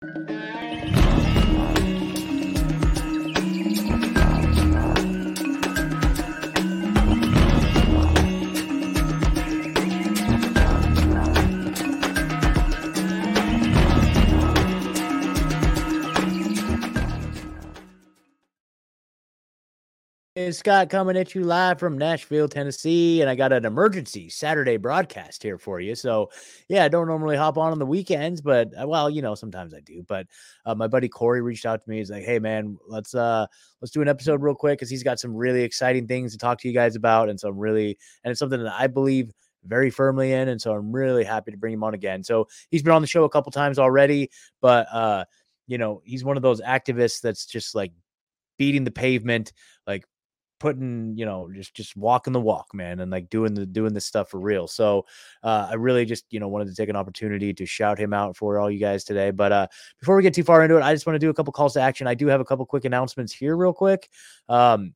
Thank you. Scott coming at you live from Nashville, Tennessee, and I got an emergency Saturday broadcast here for you. So, yeah, I don't normally hop on on the weekends, but uh, well, you know, sometimes I do. But uh, my buddy Corey reached out to me. He's like, "Hey, man, let's uh let's do an episode real quick because he's got some really exciting things to talk to you guys about, and so I'm really and it's something that I believe." very firmly in and so i'm really happy to bring him on again so he's been on the show a couple times already but uh you know he's one of those activists that's just like beating the pavement like putting you know just just walking the walk man and like doing the doing this stuff for real. So uh i really just you know wanted to take an opportunity to shout him out for all you guys today but uh before we get too far into it i just want to do a couple calls to action. I do have a couple quick announcements here real quick. Um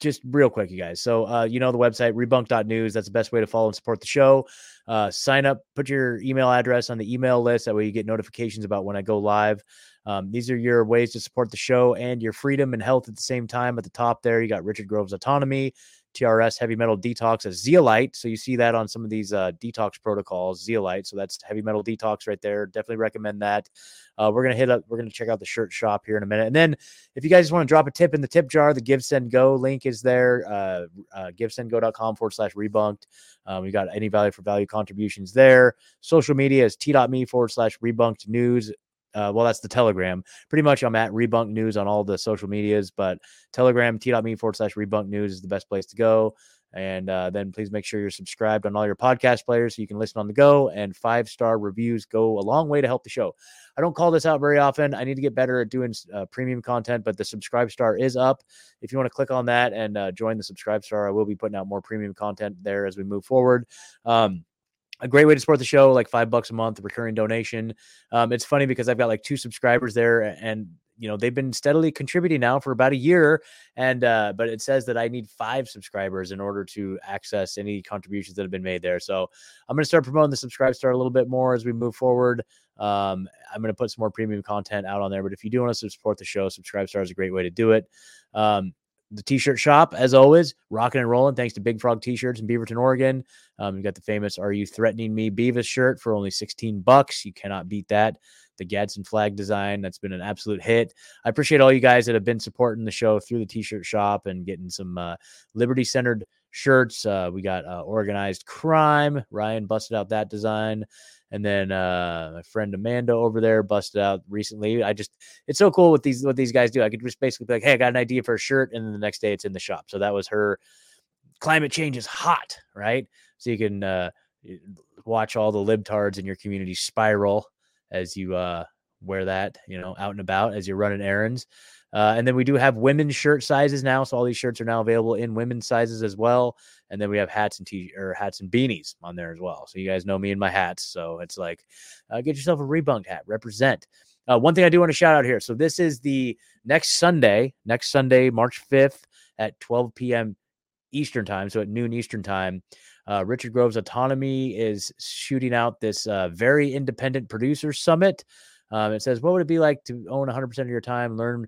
just real quick, you guys. So, uh, you know, the website rebunked.news. That's the best way to follow and support the show. Uh, sign up, put your email address on the email list. That way you get notifications about when I go live. Um, these are your ways to support the show and your freedom and health at the same time. At the top there, you got Richard Grove's Autonomy, TRS Heavy Metal Detox as Zeolite. So you see that on some of these uh, detox protocols, Zeolite. So that's Heavy Metal Detox right there. Definitely recommend that. Uh, we're gonna hit up. We're gonna check out the shirt shop here in a minute, and then if you guys just want to drop a tip in the tip jar, the Give Send Go link is there. Uh, uh, GiveSendGo.com forward slash rebunked. Um, we got any value for value contributions there. Social media is t.me forward slash rebunked news. Uh, well, that's the Telegram. Pretty much, I'm at Rebunked News on all the social medias, but Telegram, t.me forward slash Rebunked News is the best place to go. And uh, then please make sure you're subscribed on all your podcast players so you can listen on the go. And five star reviews go a long way to help the show. I don't call this out very often. I need to get better at doing uh, premium content, but the subscribe star is up. If you want to click on that and uh, join the subscribe star, I will be putting out more premium content there as we move forward. Um, a great way to support the show, like five bucks a month, recurring donation. Um, it's funny because I've got like two subscribers there, and you know they've been steadily contributing now for about a year, and uh, but it says that I need five subscribers in order to access any contributions that have been made there. So I'm going to start promoting the subscribe star a little bit more as we move forward. Um, I'm going to put some more premium content out on there, but if you do want to support the show, subscribe star is a great way to do it. Um, the t-shirt shop as always rocking and rolling thanks to big frog t-shirts in beaverton oregon. Um, you got the famous are you threatening me beavis shirt for only 16 bucks. You cannot beat that. The gadsden flag design that's been an absolute hit. I appreciate all you guys that have been supporting the show through the t-shirt shop and getting some uh, liberty centered shirts. Uh, we got uh, organized crime. Ryan busted out that design and then uh, my friend Amanda over there busted out recently. I just it's so cool what these what these guys do. I could just basically be like, hey, I got an idea for a shirt, and then the next day it's in the shop. So that was her. Climate change is hot, right? So you can uh, watch all the libtards in your community spiral as you uh, wear that, you know, out and about as you're running errands. Uh, and then we do have women's shirt sizes now. So all these shirts are now available in women's sizes as well. And then we have hats and t or hats and beanies on there as well. So you guys know me and my hats. So it's like, uh, get yourself a rebunked hat, represent. Uh, one thing I do want to shout out here. So this is the next Sunday, next Sunday, March 5th at 12 p.m. Eastern time. So at noon Eastern time. Uh, Richard Grove's Autonomy is shooting out this uh, very independent producer summit. Um, it says, What would it be like to own 100% of your time, learn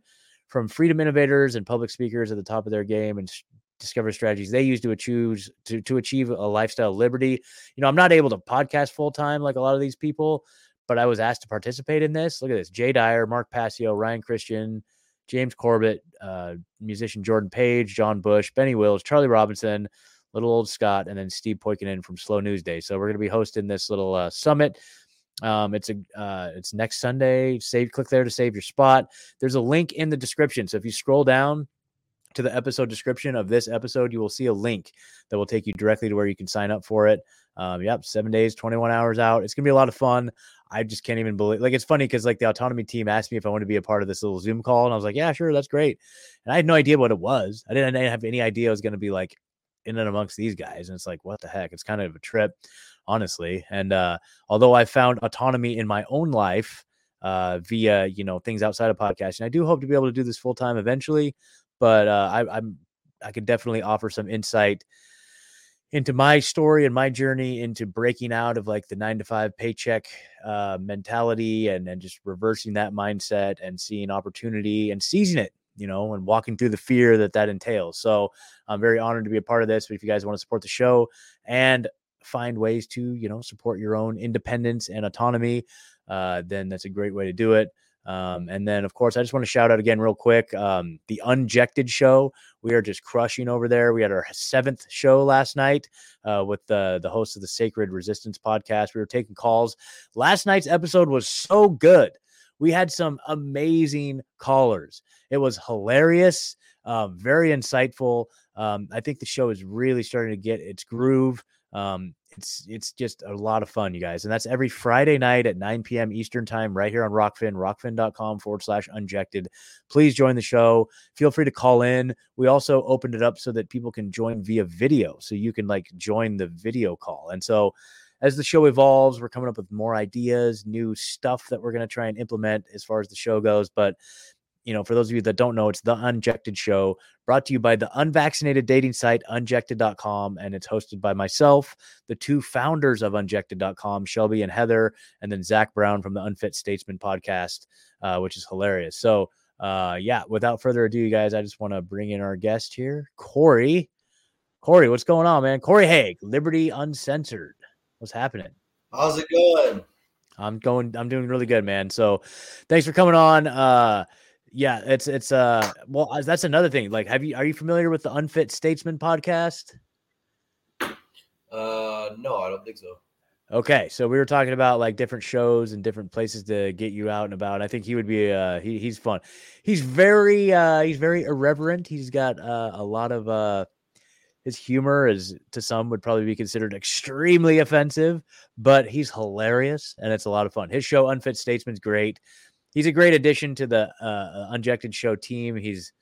from freedom innovators and public speakers at the top of their game and discover strategies they use to achieve to, to achieve a lifestyle liberty. You know, I'm not able to podcast full time like a lot of these people, but I was asked to participate in this. Look at this: Jay Dyer, Mark Passio, Ryan Christian, James Corbett, uh, musician Jordan Page, John Bush, Benny Wills, Charlie Robinson, little old Scott, and then Steve Poikonen from Slow News Day. So we're going to be hosting this little uh, summit. Um, it's a uh, it's next Sunday. Save click there to save your spot. There's a link in the description. So if you scroll down to the episode description of this episode, you will see a link that will take you directly to where you can sign up for it. Um, yep, seven days, 21 hours out. It's gonna be a lot of fun. I just can't even believe like it's funny because like the autonomy team asked me if I want to be a part of this little Zoom call, and I was like, Yeah, sure, that's great. And I had no idea what it was. I didn't, I didn't have any idea it was gonna be like in and amongst these guys. And it's like, what the heck? It's kind of a trip honestly. And uh, although I found autonomy in my own life uh, via you know things outside of podcasting, I do hope to be able to do this full time eventually. But uh, I, I'm I could definitely offer some insight into my story and my journey into breaking out of like the nine to five paycheck uh, mentality and and just reversing that mindset and seeing opportunity and seizing it you know and walking through the fear that that entails so i'm very honored to be a part of this but if you guys want to support the show and find ways to you know support your own independence and autonomy uh, then that's a great way to do it um, and then, of course, I just want to shout out again, real quick, um, the Unjected Show. We are just crushing over there. We had our seventh show last night uh, with the the host of the Sacred Resistance podcast. We were taking calls. Last night's episode was so good. We had some amazing callers. It was hilarious, uh, very insightful. Um, I think the show is really starting to get its groove. Um, it's it's just a lot of fun, you guys. And that's every Friday night at 9 p.m. Eastern time, right here on Rockfin, rockfin.com forward slash unjected. Please join the show. Feel free to call in. We also opened it up so that people can join via video. So you can like join the video call. And so as the show evolves, we're coming up with more ideas, new stuff that we're going to try and implement as far as the show goes. But you know, for those of you that don't know, it's the Unjected Show, brought to you by the unvaccinated dating site unjected.com. And it's hosted by myself, the two founders of unjected.com, Shelby and Heather, and then Zach Brown from the Unfit Statesman podcast, uh, which is hilarious. So, uh, yeah, without further ado, you guys, I just want to bring in our guest here, Corey. Corey, what's going on, man? Corey Haag, Liberty Uncensored. What's happening? How's it going? I'm going, I'm doing really good, man. So thanks for coming on. Uh, yeah, it's it's uh well uh, that's another thing. Like, have you are you familiar with the Unfit Statesman podcast? Uh, no, I don't think so. Okay, so we were talking about like different shows and different places to get you out and about. I think he would be uh he, he's fun. He's very uh he's very irreverent. He's got uh, a lot of uh his humor is to some would probably be considered extremely offensive, but he's hilarious and it's a lot of fun. His show Unfit Statesman's great he's a great addition to the uh, uh, Unjected Show team. He's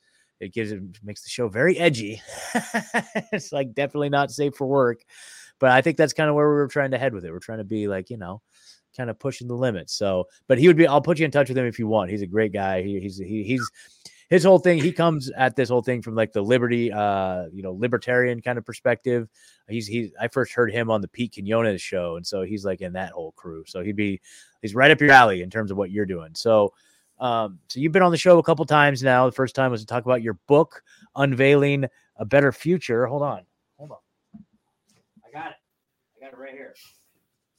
it gives it makes the show very edgy. it's like definitely not safe for work, but I think that's kind of where we were trying to head with it. We're trying to be like you know, kind of pushing the limits. So, but he would be. I'll put you in touch with him if you want. He's a great guy. He, he's he, he's his whole thing he comes at this whole thing from like the liberty uh you know libertarian kind of perspective he's he's i first heard him on the pete quinones show and so he's like in that whole crew so he'd be he's right up your alley in terms of what you're doing. So um so you've been on the show a couple times now. The first time was to talk about your book unveiling a better future. Hold on. Hold on. I got it. I got it right here.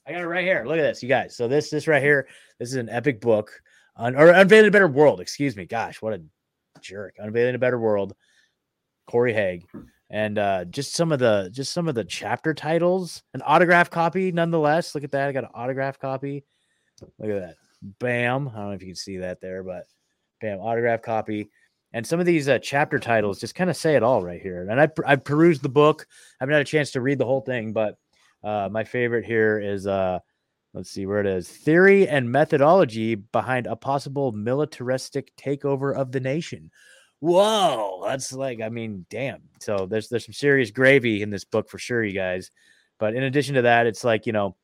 I got it right here. Look at this you guys. So this this right here this is an epic book. Un, or unveiling a better world excuse me. Gosh what a jerk. Unveiling a Better World, Corey Haag, and uh, just some of the just some of the chapter titles, an autograph copy, nonetheless. Look at that. I got an autograph copy. Look at that. Bam. I don't know if you can see that there, but bam, autograph copy. And some of these uh, chapter titles just kind of say it all right here. And I I perused the book. I haven't had a chance to read the whole thing, but uh, my favorite here is uh, let's see where it is theory and methodology behind a possible militaristic takeover of the nation whoa that's like i mean damn so there's there's some serious gravy in this book for sure you guys but in addition to that it's like you know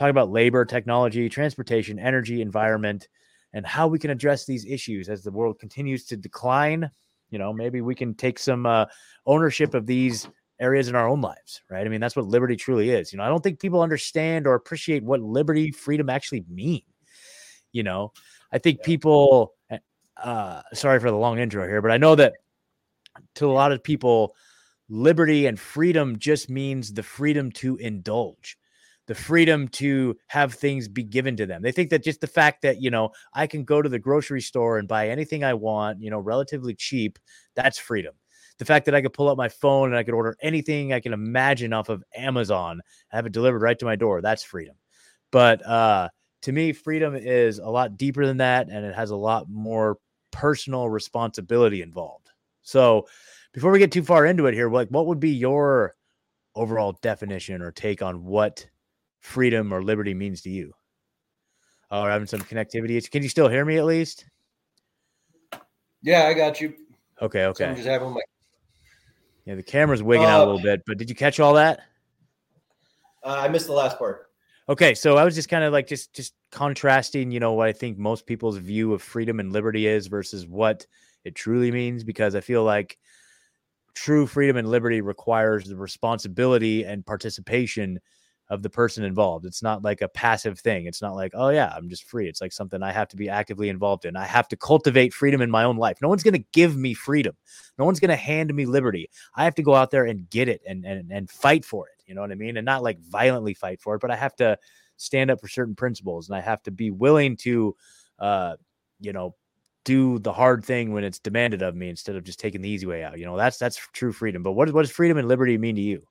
talking about labor technology transportation energy environment and how we can address these issues as the world continues to decline you know maybe we can take some uh, ownership of these areas in our own lives, right? I mean, that's what liberty truly is. You know, I don't think people understand or appreciate what liberty, freedom actually mean. You know, I think people, eh, uh, sorry for the long intro here, but I know that to a lot of people, liberty and freedom just means the freedom to indulge the freedom to have things be given to them. They think that just the fact that, you know, I can go to the grocery store and buy anything I want, you know, relatively cheap, that's freedom the fact that I could pull up my phone and I could order anything I can imagine off of Amazon, have it delivered right to my door. That's freedom. But uh, to me, freedom is a lot deeper than that, and it has a lot more personal responsibility involved. So, before we get too far into it here, like, what would be your overall definition or take on what freedom or liberty means to you? Oh, having some connectivity. Can you still hear me at least? Yeah, I got you. Okay, okay. Just having my yeah, the camera's wigging uh, out a little bit, but did you catch all that? Uh, I missed the last part. Okay, so I was just kind of like just just contrasting, you know, what I think most people's view of freedom and liberty is versus what it truly means because I feel like true freedom and liberty requires the responsibility and participation of the person involved. It's not like a passive thing. It's not like, oh yeah, I'm just free. It's like something I have to be actively involved in. I have to cultivate freedom in my own life. No one's going to give me freedom. No one's going to hand me liberty. I have to go out there and get it and and and fight for it. You know what I mean? And not like violently fight for it, but I have to stand up for certain principles and I have to be willing to uh you know do the hard thing when it's demanded of me instead of just taking the easy way out. You know, that's that's true freedom. But what, what does freedom and liberty mean to you?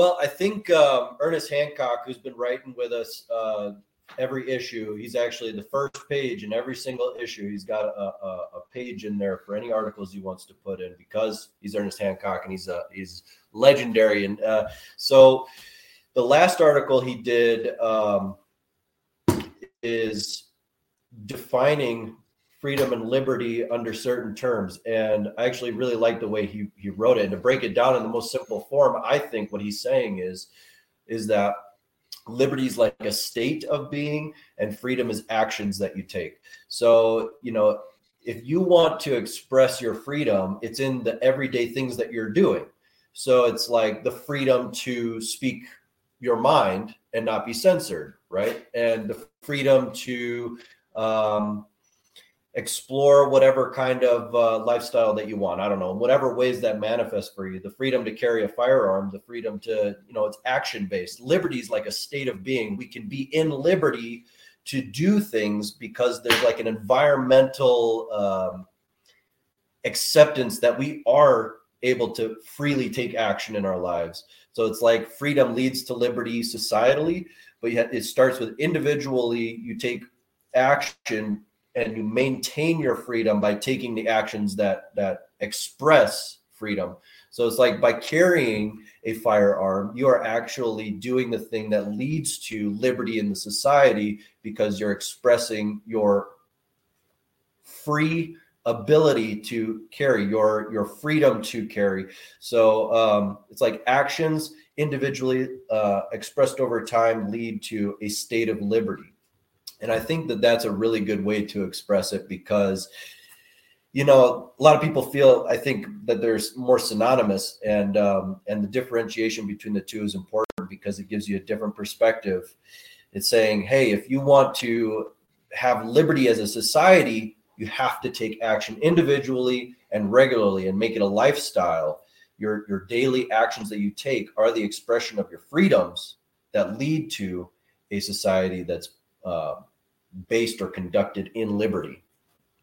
Well, I think um, Ernest Hancock, who's been writing with us uh, every issue, he's actually the first page in every single issue. He's got a, a, a, page in there for any articles he wants to put in because he's Ernest Hancock and he's a, he's legendary. And uh, so the last article he did um, is defining freedom and liberty under certain terms. And I actually really like the way he, he wrote it. And to break it down in the most simple form, I think what he's saying is, is that liberty is like a state of being and freedom is actions that you take. So, you know, if you want to express your freedom, it's in the everyday things that you're doing. So it's like the freedom to speak your mind and not be censored, right? And the freedom to um, explore whatever kind of uh, lifestyle that you want. I don't know, whatever ways that manifest for you. The freedom to carry a firearm, the freedom to, you know, it's action based. Liberty is like a state of being. We can be in liberty to do things because there's like an environmental um, acceptance that we are able to freely take action in our lives. So it's like freedom leads to liberty societally, but it starts with individually. You take action and you maintain your freedom by taking the actions that that express freedom. So it's like by carrying a firearm you are actually doing the thing that leads to liberty in the society because you're expressing your free ability to carry your your freedom to carry. So um, it's like actions individually uh, expressed over time lead to a state of liberty and I think that that's a really good way to express it because, you know, a lot of people feel I think that there's more synonymous and um, and the differentiation between the two is important because it gives you a different perspective. It's saying, hey, if you want to have liberty as a society, you have to take action individually and regularly and make it a lifestyle. Your your daily actions that you take are the expression of your freedoms that lead to a society that's uh, based or conducted in liberty.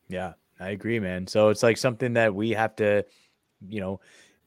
Yeah, I agree, man. So it's like something that we have to, you know,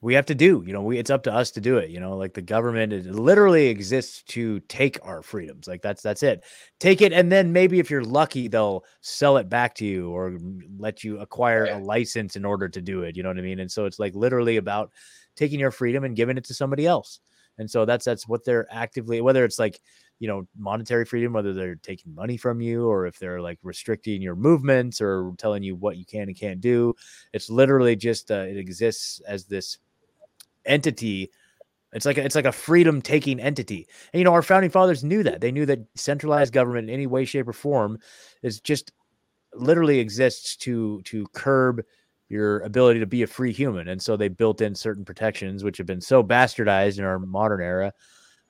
we have to do. You know, we it's up to us to do it. You know, like the government it literally exists to take our freedoms. Like that's that's it. Take it, and then maybe if you're lucky, they'll sell it back to you or let you acquire a license in order to do it. You know what I mean? And so it's like literally about taking your freedom and giving it to somebody else. And so that's that's what they're actively whether it's like you know monetary freedom whether they're taking money from you or if they're like restricting your movements or telling you what you can and can't do. It's literally just uh, it exists as this entity. It's like a, it's like a freedom taking entity. And you know our founding fathers knew that. They knew that centralized government in any way shape or form is just literally exists to to curb your ability to be a free human. And so they built in certain protections which have been so bastardized in our modern era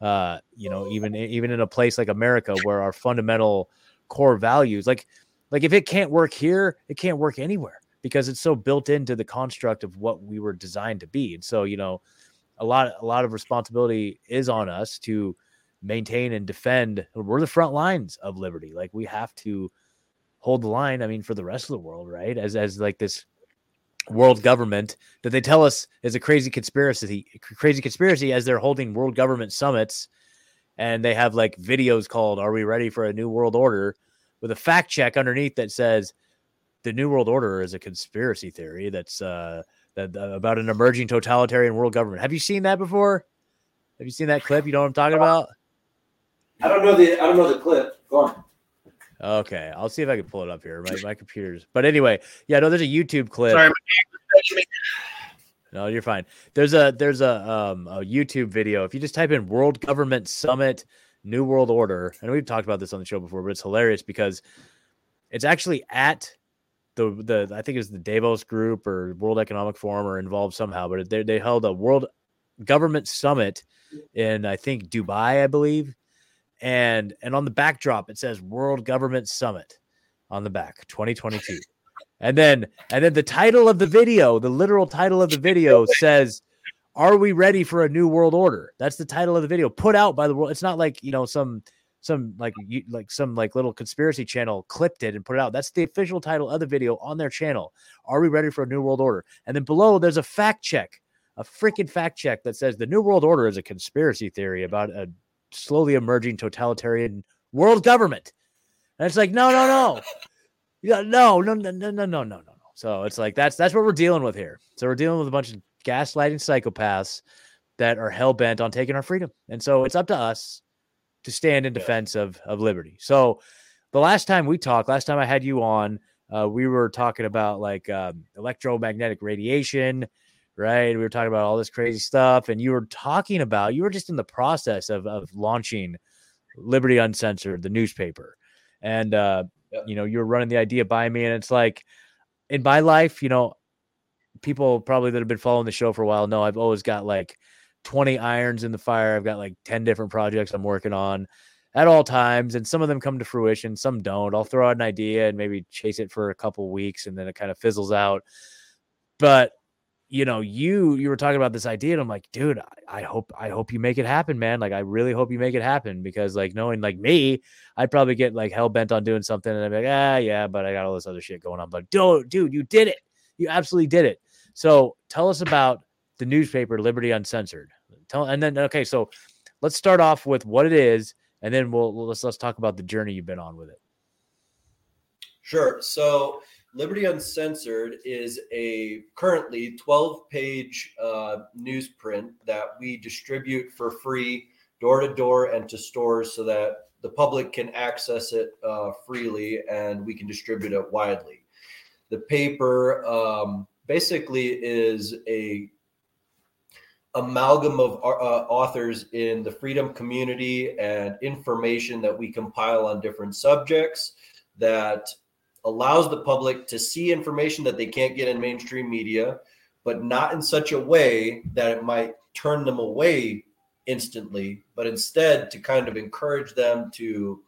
uh, you know, even even in a place like America where our fundamental core values, like like if it can't work here, it can't work anywhere because it's so built into the construct of what we were designed to be. And so, you know, a lot a lot of responsibility is on us to maintain and defend. We're the front lines of liberty. Like we have to hold the line. I mean, for the rest of the world, right? As as like this world government that they tell us is a crazy conspiracy crazy conspiracy as they're holding world government summits. And they have like videos called are we ready for a new world order? with a fact check underneath that says the new world order is a conspiracy theory that's uh that uh, about an emerging totalitarian world government. Have you seen that before? Have you seen that clip? You know what i'm talking about? I don't know the i don't know the clip. Go on Okay, I'll see if I can pull it up here. My my computer's. But anyway, yeah, no, there's a YouTube clip. Sorry, no, you're fine. There's a there's a um a YouTube video. If you just type in World Government Summit New World Order, and we've talked about this on the show before, but it's hilarious because it's actually at the the I think it was the Davos Group or World Economic Forum or involved somehow, but they they held a World Government Summit in I think Dubai, I believe, and and on the backdrop it says World Government Summit on the back 2022. And then and then the title of the video, the literal title of the video says are we ready for a new world order? That's the title of the video put out by the world. It's not like, you know, some some like you like some like little conspiracy channel clipped it and put it out. That's the official title of the video on their channel. Are we ready for a new world order? And then below there's a fact check, a freaking fact check that says the new world order is a conspiracy theory about a slowly emerging totalitarian world government. And it's like, no, no, no. Yeah, no, no, no, no, no, no, no, no. So it's like that's that's what we're dealing with here. So we're dealing with a bunch of gaslighting psychopaths that are hell bent on taking our freedom. And so it's up to us to stand in defense of of liberty. So the last time we talked, last time I had you on, uh, we were talking about like um, electromagnetic radiation, right? We were talking about all this crazy stuff, and you were talking about you were just in the process of of launching Liberty Uncensored, the newspaper, and uh, you know you were running the idea by me, and it's like in my life, you know, people probably that have been following the show for a while know I've always got like 20 irons in the fire. I've got like 10 different projects I'm working on at all times, and some of them come to fruition, some don't. I'll throw out an idea and maybe chase it for a couple weeks and then it kind of fizzles out. But you know, you you were talking about this idea, and I'm like, dude, I, I, hope I hope you make it happen, man. Like, I really hope you make it happen because, like, knowing like me, I'd probably get like hell bent on doing something, and I'd be like, ah, yeah, but I got all this other shit going on. But dude, dude, you did it. You absolutely did it. So tell us about the newspaper Liberty Uncensored. Tell and then okay, so let's start off with what it is, and then we'll let's let's talk about the journey you've been on with it. Sure. So Liberty Uncensored is a currently 12 page uh, newsprint that we distribute for free door to door and to stores so that the public can access it uh, freely and we can distribute it widely. The paper um, basically is a amalgam of uh, authors in the freedom community and information that we compile on different subjects that allows the public to see information that they can't get in mainstream media but not in such a way that it might turn them away instantly but instead to kind of encourage them to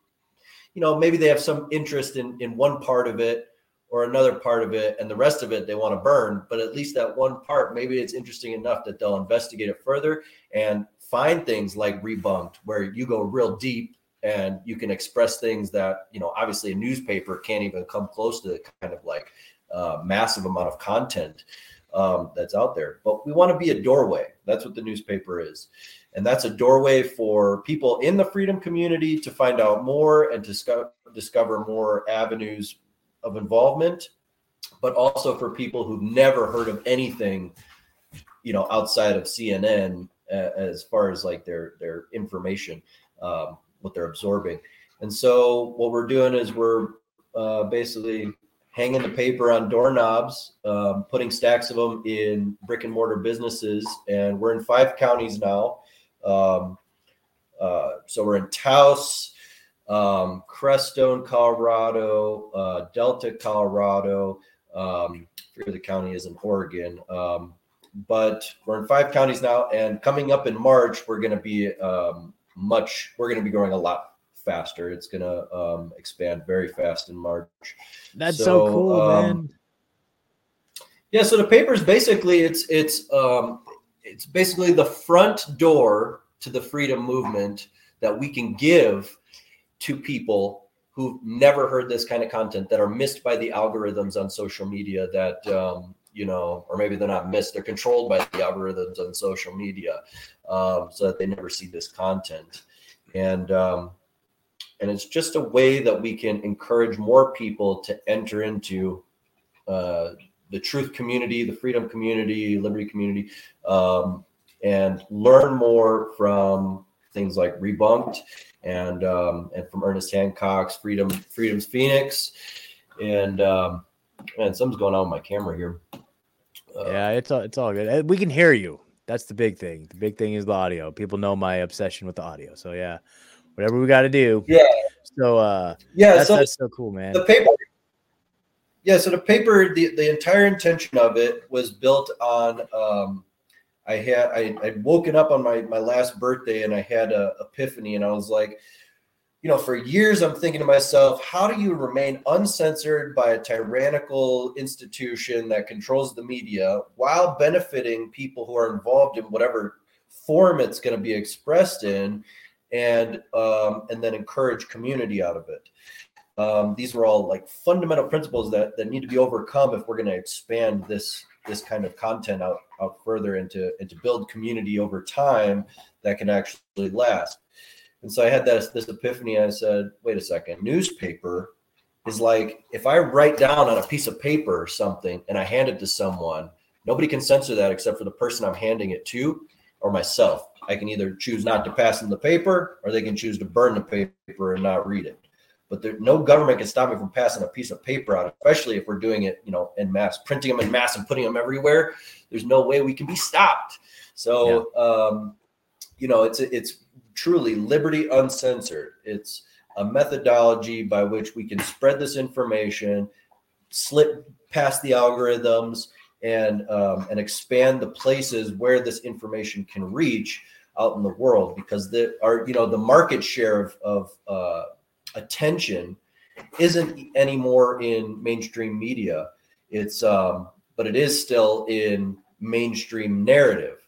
you know maybe they have some interest in in one part of it or another part of it and the rest of it they want to burn but at least that one part maybe it's interesting enough that they'll investigate it further and find things like rebunked where you go real deep and you can express things that you know obviously a newspaper can't even come close to the kind of like uh, massive amount of content um, that's out there. But we want to be a doorway. That's what the newspaper is. And that's a doorway for people in the freedom community to find out more and to discover more avenues of involvement, but also for people who've never heard of anything, you know, outside of CNN as far as like their their information, um, what they're absorbing. And so what we're doing is we're uh, basically hanging the paper on doorknobs, um, putting stacks of them in brick and mortar businesses, and we're in five counties now. Um, uh, so we're in Taos, um, Crestone, Colorado, uh, Delta, Colorado. Um, the county is in Oregon. Um, but we're in five counties now, and coming up in March, we're going to be um, much. We're going to be growing a lot faster. It's going to um, expand very fast in March. That's so, so cool, um, man. Yeah, so the paper is basically it's it's um, it's basically the front door to the freedom movement that we can give to people who've never heard this kind of content that are missed by the algorithms on social media that um, you know or maybe they're not missed they're controlled by the algorithms on social media um, so that they never see this content and um, and it's just a way that we can encourage more people to enter into uh, the truth community the freedom community liberty community um, and learn more from things like rebunked and um, and from Ernest Hancock's Freedom Freedom's Phoenix, and um, and something's going on with my camera here. Uh, yeah, it's all it's all good. We can hear you. That's the big thing. The big thing is the audio. People know my obsession with the audio. So yeah, whatever we got to do. Yeah. So uh, yeah, that's, so that's so cool, man. The paper. yeah, so the paper, the, the entire intention of it was built on. Um, I had I I'd woken up on my my last birthday and I had a epiphany and I was like, you know, for years I'm thinking to myself, how do you remain uncensored by a tyrannical institution that controls the media while benefiting people who are involved in whatever form it's going to be expressed in, and um, and then encourage community out of it. Um, these are all like fundamental principles that that need to be overcome if we're going to expand this this kind of content out out further and to and to build community over time that can actually last. And so I had this this epiphany. I said, wait a second, newspaper is like if I write down on a piece of paper or something and I hand it to someone, nobody can censor that except for the person I'm handing it to or myself. I can either choose not to pass them the paper or they can choose to burn the paper and not read it but there, no government can stop me from passing a piece of paper out, especially if we're doing it, you know, in mass, printing them in mass and putting them everywhere. There's no way we can be stopped. So, yeah. um, you know, it's it's truly liberty uncensored. It's a methodology by which we can spread this information, slip past the algorithms, and um, and expand the places where this information can reach out in the world because the our you know the market share of of uh, attention isn't anymore in mainstream media. It's um, but it is still in mainstream narrative.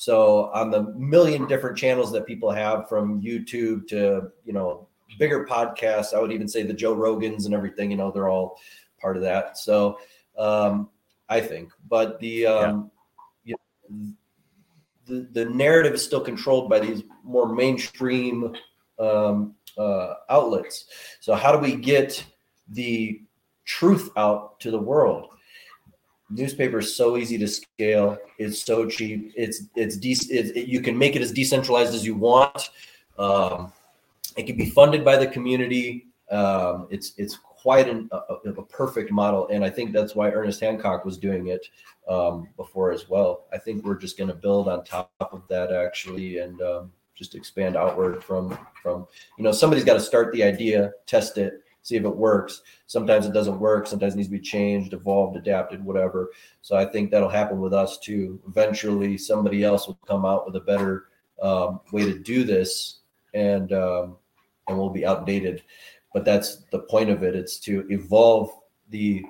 So on the million different channels that people have from YouTube to you know bigger podcasts, I would even say the Joe Rogans and everything. You know, they're all part of that. So um, I think, but the um, yeah. you know, the the narrative is still controlled by these more mainstream um, uh, outlets. So how do we get the truth out to the world? Newspaper is so easy to scale. It's so cheap. It's it's, de- it's it, you can make it as decentralized as you want. Um, it can be funded by the community. Um, it's it's quite an, a, a, perfect model, and I think that's why Ernest Hancock was doing it um, before as well. I think we're just going to build on top of that actually, and um, just expand outward from from you know somebody's got to start the idea test it see if it works. Sometimes it doesn't work. Sometimes it needs to be changed evolved adapted whatever. So i think that'll happen with us too. Eventually somebody else will come out with a better um, way to do this and um, and we'll be outdated. But that's the point of it. It's to evolve the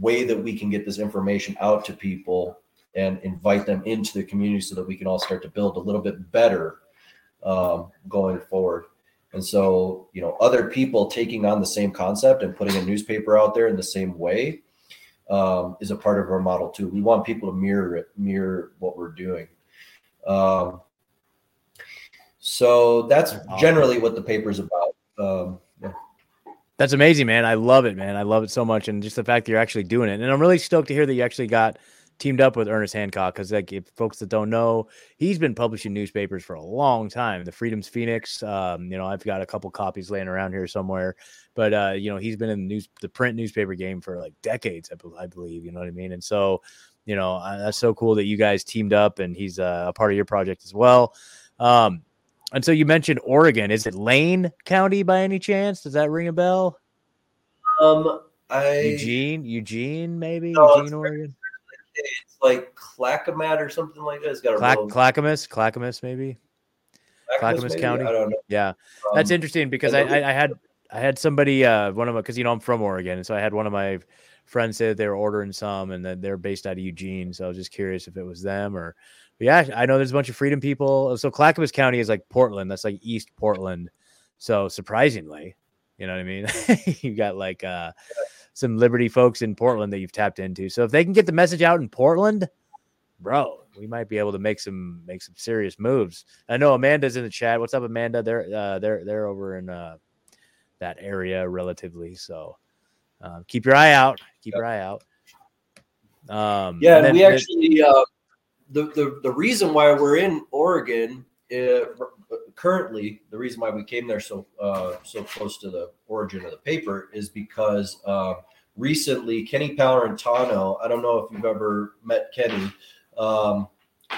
way that we can get this information out to people and invite them into the community so that we can all start to build a little bit better um, going forward. And so, you know, other people taking on the same concept and putting a newspaper out there in the same way um, is a part of our model too. We want people to mirror it, mirror what we're doing. Um, so that's generally what the paper is about. Um, yeah. That's amazing, man. I love it, man. I love it so much, and just the fact that you're actually doing it. And I'm really stoked to hear that you actually got teamed up with Ernest Hancock because, like, if folks that don't know, he's been publishing newspapers for a long time. The Freedom's Phoenix, um, you know, I've got a couple copies laying around here somewhere, but uh, you know, he's been in the news, the print newspaper game for like decades, I, believe. You know what I mean? And so, you know, uh, that's so cool that you guys teamed up, and he's uh, a part of your project as well. Um, and so you mentioned Oregon. Is it Lane County by any chance? Does that ring a bell? Um, I Eugene, Eugene, maybe no, Eugene, Oregon it's like Clackamat or something like that. It's got a Clack, real... Clackamas, Clackamas, maybe. Clackamas, maybe? County. I don't know. Yeah, um, that's interesting because I, I, I, had I had somebody uh one of my because you know I'm from Oregon, and so I had one of my friends say that they were ordering some, and that they're based out of Eugene. So I was just curious if it was them or. yeah, I know there's a bunch of Freedom people. So Clackamas County is like Portland. That's like East Portland. So surprisingly, you know what I mean? you got like uh some Liberty folks in Portland that you've tapped into. So if they can get the message out in Portland, bro, we might be able to make some make some serious moves. I know Amanda's in the chat. What's up, Amanda? They're uh, they're they're over in uh, that area relatively. So uh, keep your eye out. Keep yep. your eye out. Um, yeah, then, we actually uh, the, the the reason why we're in Oregon uh, currently the reason why we came there so uh, so close to the origin of the paper is because uh, recently Kenny Palantano. I don't know if you've ever met Kenny. Um,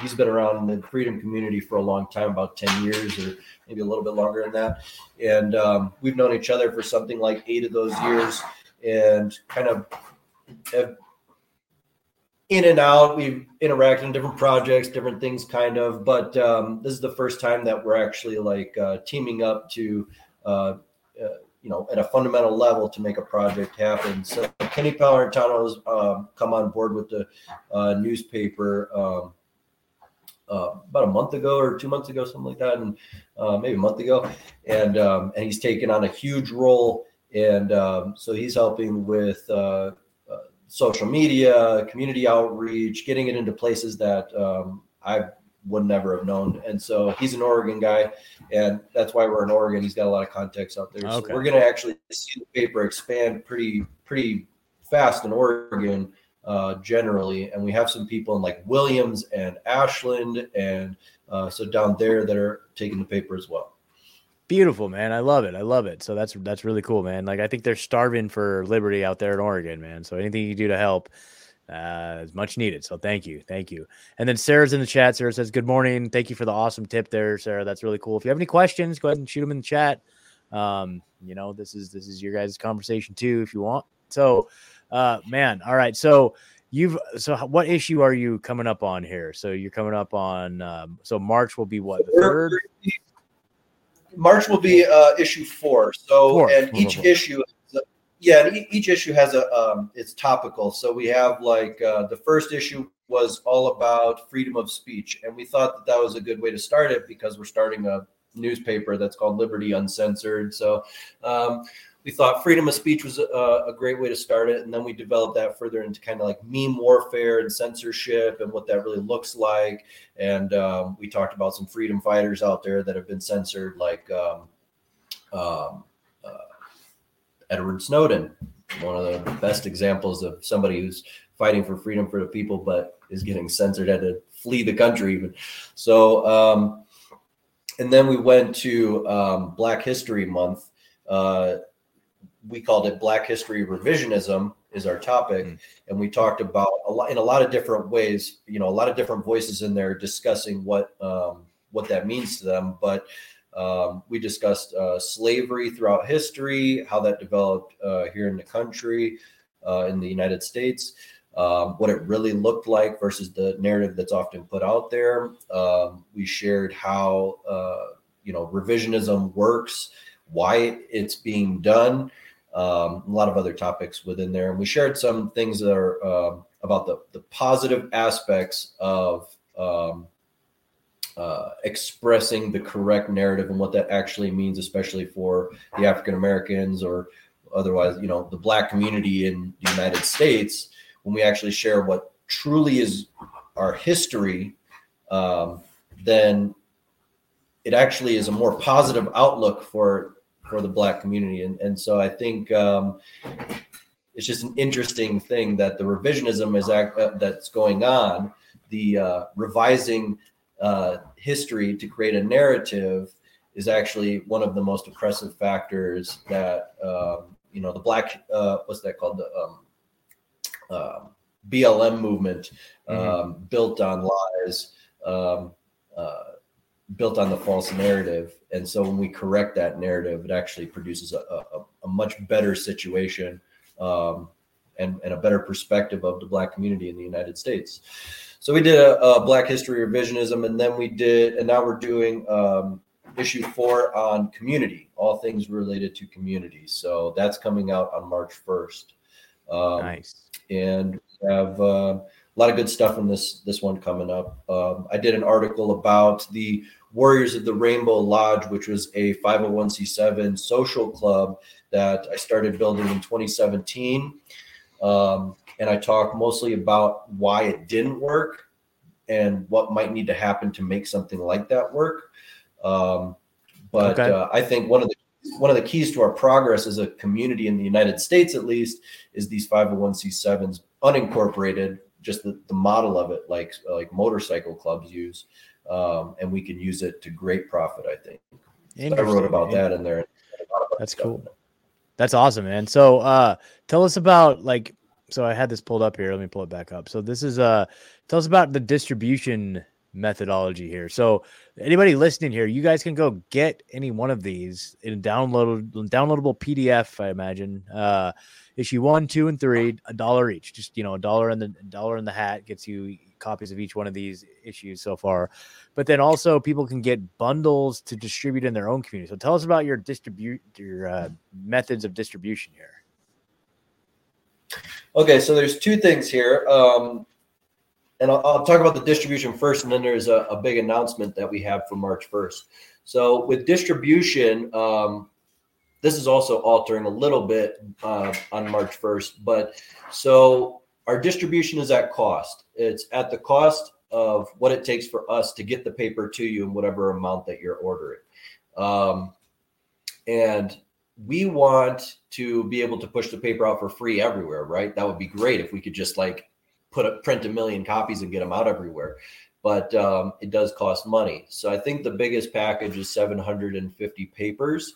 he's been around in the freedom community for a long time, about 10 years or maybe a little bit longer than that. And um, we've known each other for something like eight of those years and kind of have in and out. We've interacted in different projects, different things, kind of. But um, this is the first time that we're actually like uh, teaming up to, uh, uh, you know, at a fundamental level to make a project happen. So Kenny Palantano has um, come on board with the uh, newspaper. Um, uh, about a month ago or two months ago, something like that, and uh, maybe a month ago, and um, and he's taken on a huge role, and um, so he's helping with social media, community outreach, getting it into places that um, I would never have known. And so he's an Oregon guy, and that's why we're in Oregon. He's got a lot of contacts out there. Okay. So we're going to actually see the paper expand pretty pretty fast in Oregon uh, generally, and we have some people in like Williams and Ashland, and uh, so down there that are taking the paper as well. Beautiful, man. I love it. I love it. So that's that's really cool, man. Like I think they're starving for liberty out there in Oregon, man. So anything you do to help uh, is much needed. So thank you, thank you. And then Sarah's in the chat. Sarah says, "Good morning. Thank you for the awesome tip there, Sarah. That's really cool. If you have any questions, go ahead and shoot them in the chat. Um, you know, this is this is your guys' conversation too, if you want. So, uh, man, all right. So you've so what issue are you coming up on here? So you're coming up on um, so March will be what the third. March will be uh, issue four. So, four. and each four. issue, yeah, and each issue has a um, it's topical. So we have like uh, the first issue was all about freedom of speech, and we thought that that was a good way to start it because we're starting a newspaper that's called Liberty Uncensored. So um, we thought freedom of speech was a, a, great way to start it. And then we developed that further into kind of like meme warfare and censorship and what that really looks like. And um, we talked about some freedom fighters out there that have been censored, like um, um, uh, Edward Snowden, one of the best examples of somebody who's fighting for freedom for the people, but is getting censored, had to flee the country even. So, um, and then we went to um, Black History Month. Uh, we called it Black History Revisionism is our topic, mm. and we talked about a lot in a lot of different ways. You know, a lot of different voices in there discussing what um, what that means to them. But um, we discussed uh, slavery throughout history, how that developed uh, here in the country, uh, in the United States. Um, what it really looked like versus the narrative that's often put out there. Um, we shared how uh, you know revisionism works, why it's being done, um, a lot of other topics within there. And we shared some things that are uh, about the, the positive aspects of um, uh, expressing the correct narrative and what that actually means, especially for the African Americans or otherwise, you know, the Black community in the United States. When we actually share what truly is our history, um, then it actually is a more positive outlook for for the black community and, and so i think um, it's just an interesting thing that the revisionism is act, uh, that's going on the uh, revising uh, history to create a narrative is actually one of the most oppressive factors that um, you know the black uh, what's that called the um, um blm movement mm-hmm. Um, built on lies um, uh, built on the false narrative. And so when we correct that narrative, it actually produces a, a, a much better situation um, and, and a better perspective of the Black community in the United States. So we did a, a Black history revisionism, and then we did, and now we're doing um, issue four on community, all things related to community. So that's coming out on March 1st. Um, nice. And we have uh, a lot of good stuff in this this one coming up. Um, I did an article about the Warriors of the Rainbow Lodge, which was a 501c7 social club that I started building in 2017. Um, and I talk mostly about why it didn't work and what might need to happen to make something like that work. Um, but okay. uh, I think one of the one of the keys to our progress as a community in the United States, at least, is these 501c7s unincorporated, just the, the model of it, like like motorcycle clubs use um, and we can use it to great profit. I think. So I wrote about that in there. That's cool. That's awesome, man. So, uh, tell us about like. So I had this pulled up here. Let me pull it back up. So this is uh, tell us about the distribution methodology here. So anybody listening here, you guys can go get any one of these in download downloadable PDF. I imagine. Uh, issue one, two, and three, a dollar each. Just you know, a dollar in the a dollar in the hat gets you copies of each one of these issues so far. But then also people can get bundles to distribute in their own community. So tell us about your distribute your uh, methods of distribution here. Okay, so there's two things here. Um, and I'll, I'll, talk about the distribution first, and then there's a, a, big announcement that we have for March 1st. So with distribution, um, this is also altering a little bit uh, on March 1st, but so our distribution is at cost. It's at the cost of what it takes for us to get the paper to you in whatever amount that you're ordering. Um, and we want to be able to push the paper out for free everywhere, right? That would be great if we could just like put a print a million copies and get them out everywhere. But um, it does cost money. So I think the biggest package is 750 papers,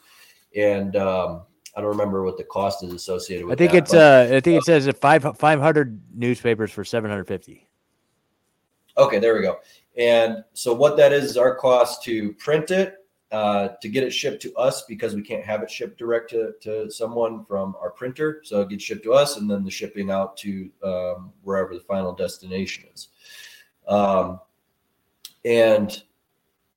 and um, I don't remember what the cost is associated with. I think that, it's but, uh, I think it says five 500 newspapers for 750. Okay, there we go. And so what that is is our cost to print it uh, to get it shipped to us because we can't have it shipped direct to, to someone from our printer. So it gets shipped to us and then the shipping out to um, wherever the final destination is. Um, and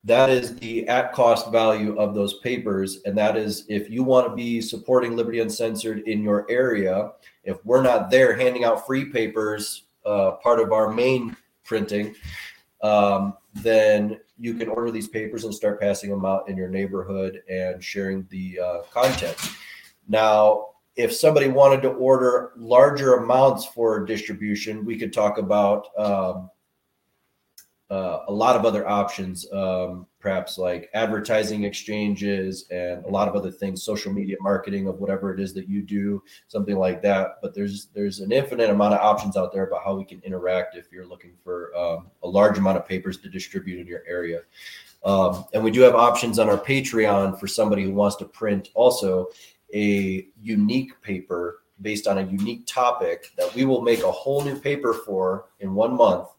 that is the at cost value of those papers. And that is if you want to be supporting Liberty Uncensored in your area, if we're not there handing out free papers, uh, part of our main printing, um, then you can order these papers and start passing them out in your neighborhood and sharing the uh, content. Now, if somebody wanted to order larger amounts for distribution, we could talk about um, uh, a lot of other options, um, perhaps like advertising exchanges and a lot of other things, social media marketing of whatever it is that you do, something like that. But there's there's an infinite amount of options out there about how we can interact if you're looking for um, a large amount of papers to distribute in your area. Um, and we do have options on our Patreon for somebody who wants to print also a unique paper based on a unique topic that we will make a whole new paper for in one month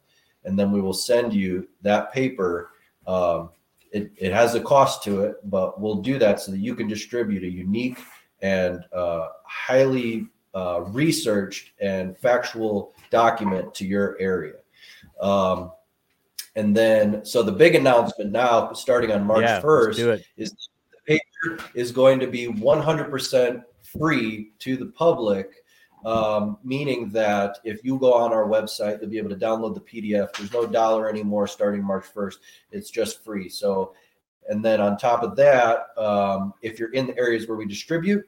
and then we will send you that paper. Um, it, it has a cost to it, but we'll do that so that you can distribute a unique and uh, highly uh, researched and factual document to your area. Um, and then, so the big announcement now, starting on March yeah, 1st, is the paper is going to be 100% free to the public um, meaning that if you go on our website, you'll be able to download the PDF. There's no dollar anymore starting March 1st. It's just free. So, and then on top of that, um, if you're in the areas where we distribute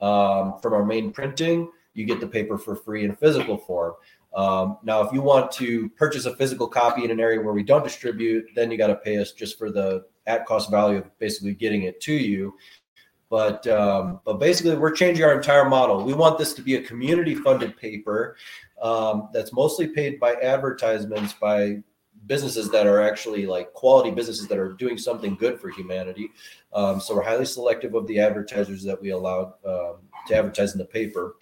um, from our main printing, you get the paper for free in physical form. Um, now, if you want to purchase a physical copy in an area where we don't distribute, then you got to pay us just for the at cost value of basically getting it to you. But um, but basically, we're changing our entire model. We want this to be a community funded paper um, that's mostly paid by advertisements by businesses that are actually like quality businesses that are doing something good for humanity. Um, so we're highly selective of the advertisers that we allow um, to advertise in the paper.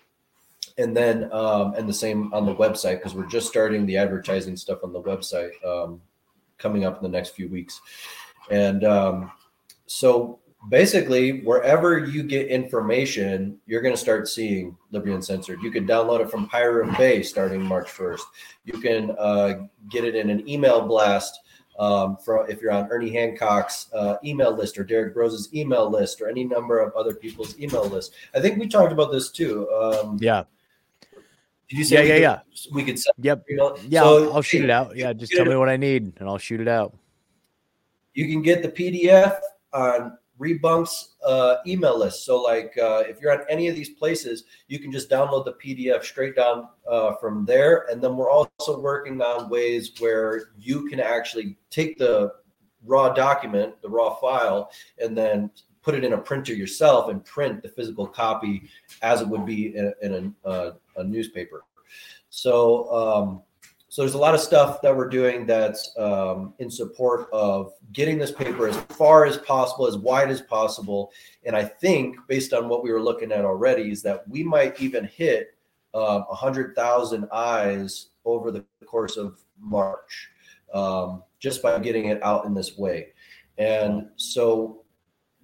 And then, um, and the same on the website, because we're just starting the advertising stuff on the website um, coming up in the next few weeks. And um, so basically wherever you get information you're going to start seeing liberty uncensored you can download it from pirate bay starting march 1st you can uh, get it in an email blast um, from if you're on ernie hancock's uh, email list or Derrick Broze's email list or any number of other people's email list i think we talked about this too um, yeah did you say yeah, yeah, could, yeah. We could send Yep. Yeah, so, I'll, I'll, shoot it out. Yeah, just tell me what I need and I'll shoot it out. You can get the PDF on Rebunk's uh, email list. So, like, uh, if you're on any of these places, you can just download the PDF straight down uh, from there. And then we're also working on ways where you can actually take the raw document, the raw file, and then put it in a printer yourself and print the physical copy as it would be in, in a, uh, a, newspaper. So, um, so there's a lot of stuff that we're doing that's um, in support of getting this paper as far as possible, as wide as possible. And I think, based on what we were looking at already, is that we might even hit um, 100,000 eyes over the course of March um, just by getting it out in this way. And so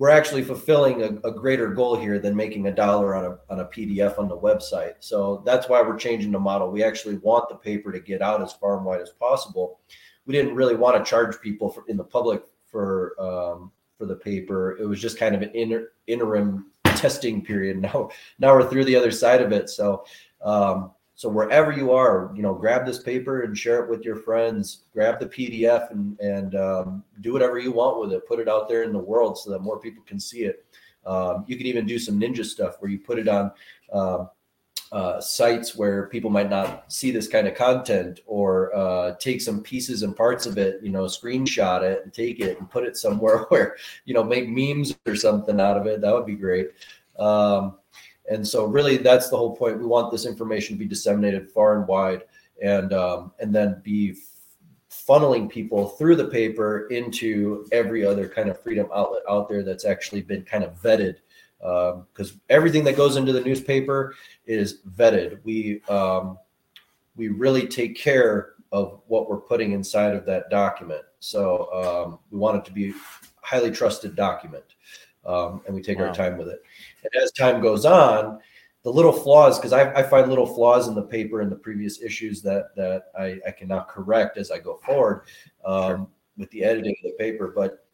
we're actually fulfilling a, a, greater goal here than making a dollar on a, on a PDF on the website. So that's why we're changing the model. We actually want the paper to get out as far and wide as possible. We didn't really want to charge people for, in the public for um, for the paper. It was just kind of an inter, interim testing period. Now now we're through the other side of it. So um, so wherever you are, you know, grab this paper and share it with your friends. Grab the PDF and and um, do whatever you want with it. Put it out there in the world so that more people can see it. Um, you can even do some ninja stuff where you put it on uh, uh, sites where people might not see this kind of content, or uh, take some pieces and parts of it, you know, screenshot it and take it and put it somewhere where you know make memes or something out of it. That would be great. Um, and so, really, that's the whole point. We want this information to be disseminated far and wide, and um, and then be funneling people through the paper into every other kind of freedom outlet out there that's actually been kind of vetted. Because um, everything that goes into the newspaper is vetted. We um, we really take care of what we're putting inside of that document. So um, we want it to be a highly trusted document, um, and we take wow. our time with it. And as time goes on, the little flaws, because I, I, find little flaws in the paper in the previous issues that that I, I can now correct as I go forward um, sure. with the editing of the paper. But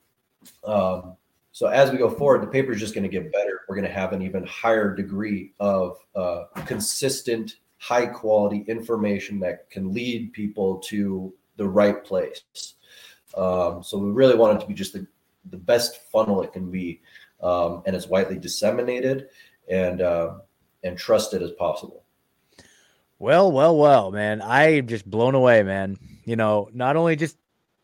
um, so as we go forward, the paper is just going to get better. We're going to have an even higher degree of uh, consistent, high quality information that can lead people to the right place. Um, so we really want it to be just the, the best funnel it can be um, and as widely disseminated and uh, and trusted as possible. Well, well, well, man, I'm just blown away, man. You know, not only just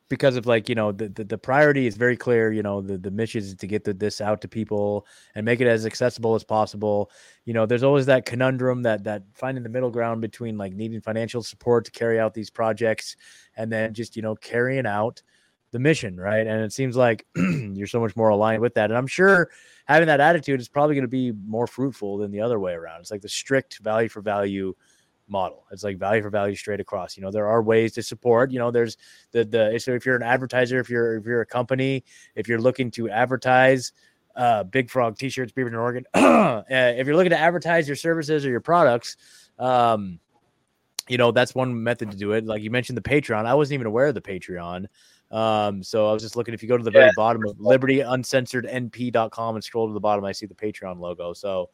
because of like you know the, the, the priority is very clear you know the, the mission is to get the, this out to people and make it as accessible as possible you know there's always that conundrum that that finding the middle ground between like needing financial support to carry out these projects and then just you know carrying out the mission, right? And it seems like you're so much more aligned with that. And I'm sure having that attitude is probably going to be more fruitful than the other way around. It's like the strict value for value model. It's like value for value straight across. You know, there are ways to support. You know, there's the the so if you're an advertiser, if you're if you're a company, if you're looking to advertise uh, Big Frog T-shirts, Beaverton, Oregon. Uh, if you're looking to advertise your services or your products, um, you know that's one method to do it. Like you mentioned, the Patreon. I wasn't even aware of the Patreon. Um, so I was just looking. If you go to the very yeah. bottom of libertyuncensorednp.com and scroll to the bottom, I see the Patreon logo. So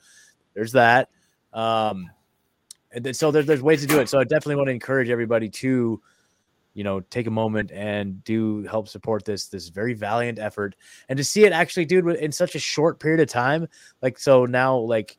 there's that. Um, and then, so there's there's ways to do it. So I definitely want to encourage everybody to, you know, take a moment and do help support this this very valiant effort, and to see it actually, dude, in such a short period of time. Like so now, like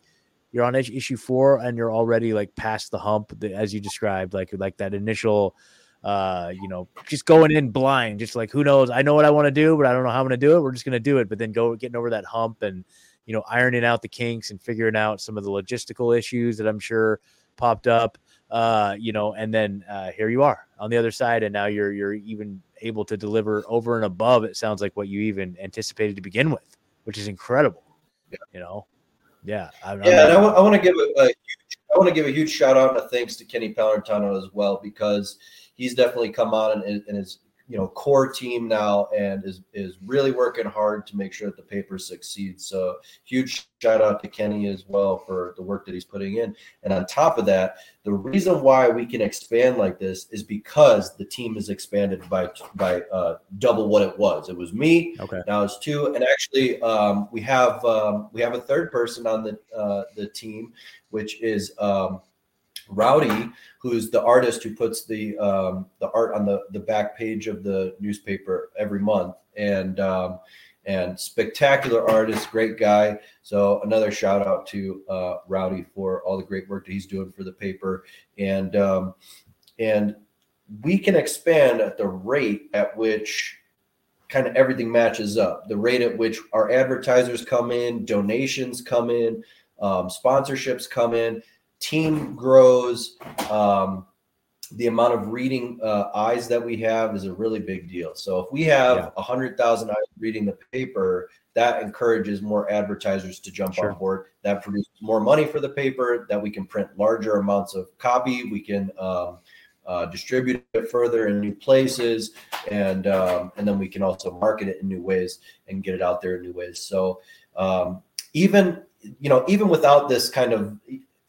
you're on issue four, and you're already like past the hump, as you described, like like that initial uh, you know, just going in blind, just like who knows? I know what I want to do, but I don't know how I'm going to do it. We're just going to do it. But then go getting over that hump and you know ironing out the kinks and figuring out some of the logistical issues that I'm sure popped up. Uh, you know, and then uh, here you are on the other side, and now you're you're even able to deliver over and above. It sounds like what you even anticipated to begin with, which is incredible. Yeah. You know, yeah, I'm, yeah. I'm, and I, w- I want to give a, a huge, I want to give a huge shout out and thanks to Kenny Palantano as well because he's definitely come on and, and is you know core team now and is is really working hard to make sure that the paper succeeds. So huge shout out to Kenny as well for the work that he's putting in. And on top of that, the reason why we can expand like this is because the team is expanded by by uh, double what it was. It was me. Okay. Now it's two, and actually um, we have um, we have a third person on the uh, the team, which is. Um, Rowdy, who's the artist who puts the um, the art on the the back page of the newspaper every month, and um, and spectacular artist, great guy. So another shout out to uh, Rowdy for all the great work that he's doing for the paper, and um, and we can expand at the rate at which kind of everything matches up. The rate at which our advertisers come in, donations come in, um, sponsorships come in team grows. Um, the amount of reading uh, eyes that we have is a really big deal. So if we have a yeah. hundred thousand eyes reading the paper, that encourages more advertisers to jump sure. on board. That produces more money for the paper. That we can print larger amounts of copy. We can um, uh, distribute it further in new places, and um, and then we can also market it in new ways and get it out there in new ways. So um, even you know even without this kind of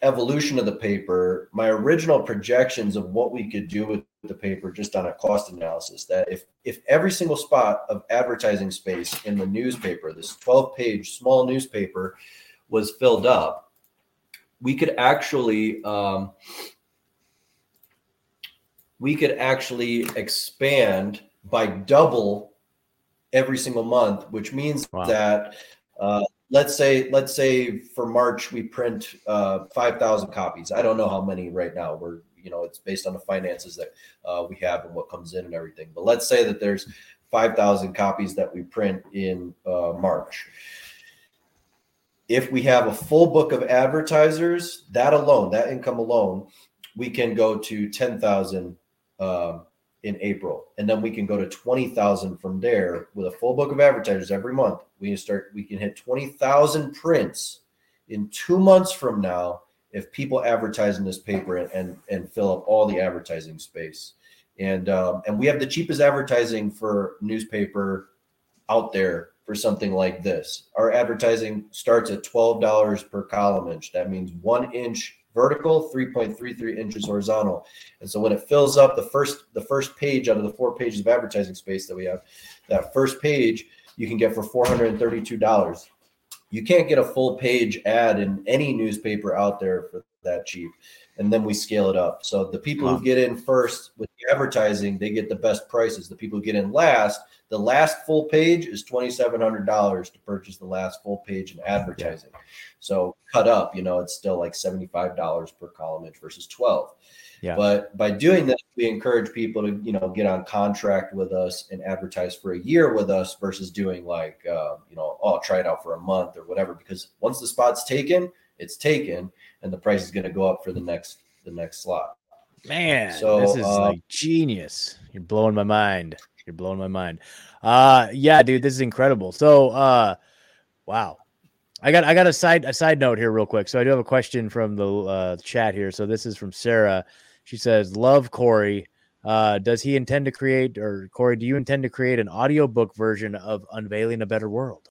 evolution of the paper, my original projections of what we could do with the paper just on a cost analysis that if if every single spot of advertising space in the newspaper, this 12 page small newspaper was filled up, we could actually um, we could actually expand by double every single month, which means wow. that uh, let's say let's say for March we print uh, five thousand copies. I don't know how many right now. We're you know it's based on the finances that uh, we have and what comes in and everything. But let's say that there's five thousand copies that we print in uh, March. If we have a full book of advertisers, that alone, that income alone, we can go to ten thousand um, in April, and then we can go to twenty thousand from there with a full book of advertisers every month. We can start. We can hit twenty thousand prints in two months from now if people advertise in this paper and and, and fill up all the advertising space. And um, and we have the cheapest advertising for newspaper out there for something like this. Our advertising starts at twelve dollars per column inch. That means one inch vertical, 3.33 inches horizontal. And so when it fills up the first the first page out of the four pages of advertising space that we have, that first page you can get for $432. You can't get a full page ad in any newspaper out there for that cheap. And then we scale it up. So the people wow. who get in first with the advertising, they get the best prices. The people who get in last, the last full page is $2,700 to purchase the last full page in advertising. Yeah. So cut up, you know, it's still like $75 per column inch versus 12. Yeah. But by doing this, we encourage people to, you know, get on contract with us and advertise for a year with us versus doing like, uh, you know, oh, I'll try it out for a month or whatever. Because once the spot's taken, it's taken, and the price is going to go up for the next the next slot. Man, so this is uh, like genius. You're blowing my mind. You're blowing my mind. Uh, yeah, dude, this is incredible. So, uh, wow. I got I got a side a side note here real quick. So I do have a question from the uh, chat here. So this is from Sarah. She says, "Love Corey. Uh, does he intend to create, or Corey, do you intend to create an audiobook version of Unveiling a Better World?"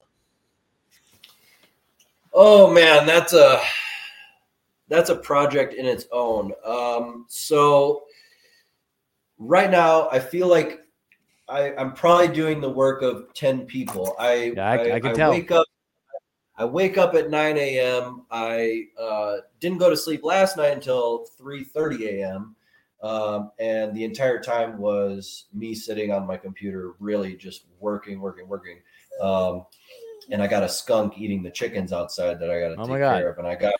Oh man, that's a that's a project in its own. Um, so right now, I feel like I, I'm probably doing the work of ten people. I yeah, I, I, I, can tell. Wake up I wake up at 9 a.m. I uh, didn't go to sleep last night until 3:30 a.m. Um, and the entire time was me sitting on my computer, really just working, working, working. Um, and I got a skunk eating the chickens outside that I got to oh take care of, and I got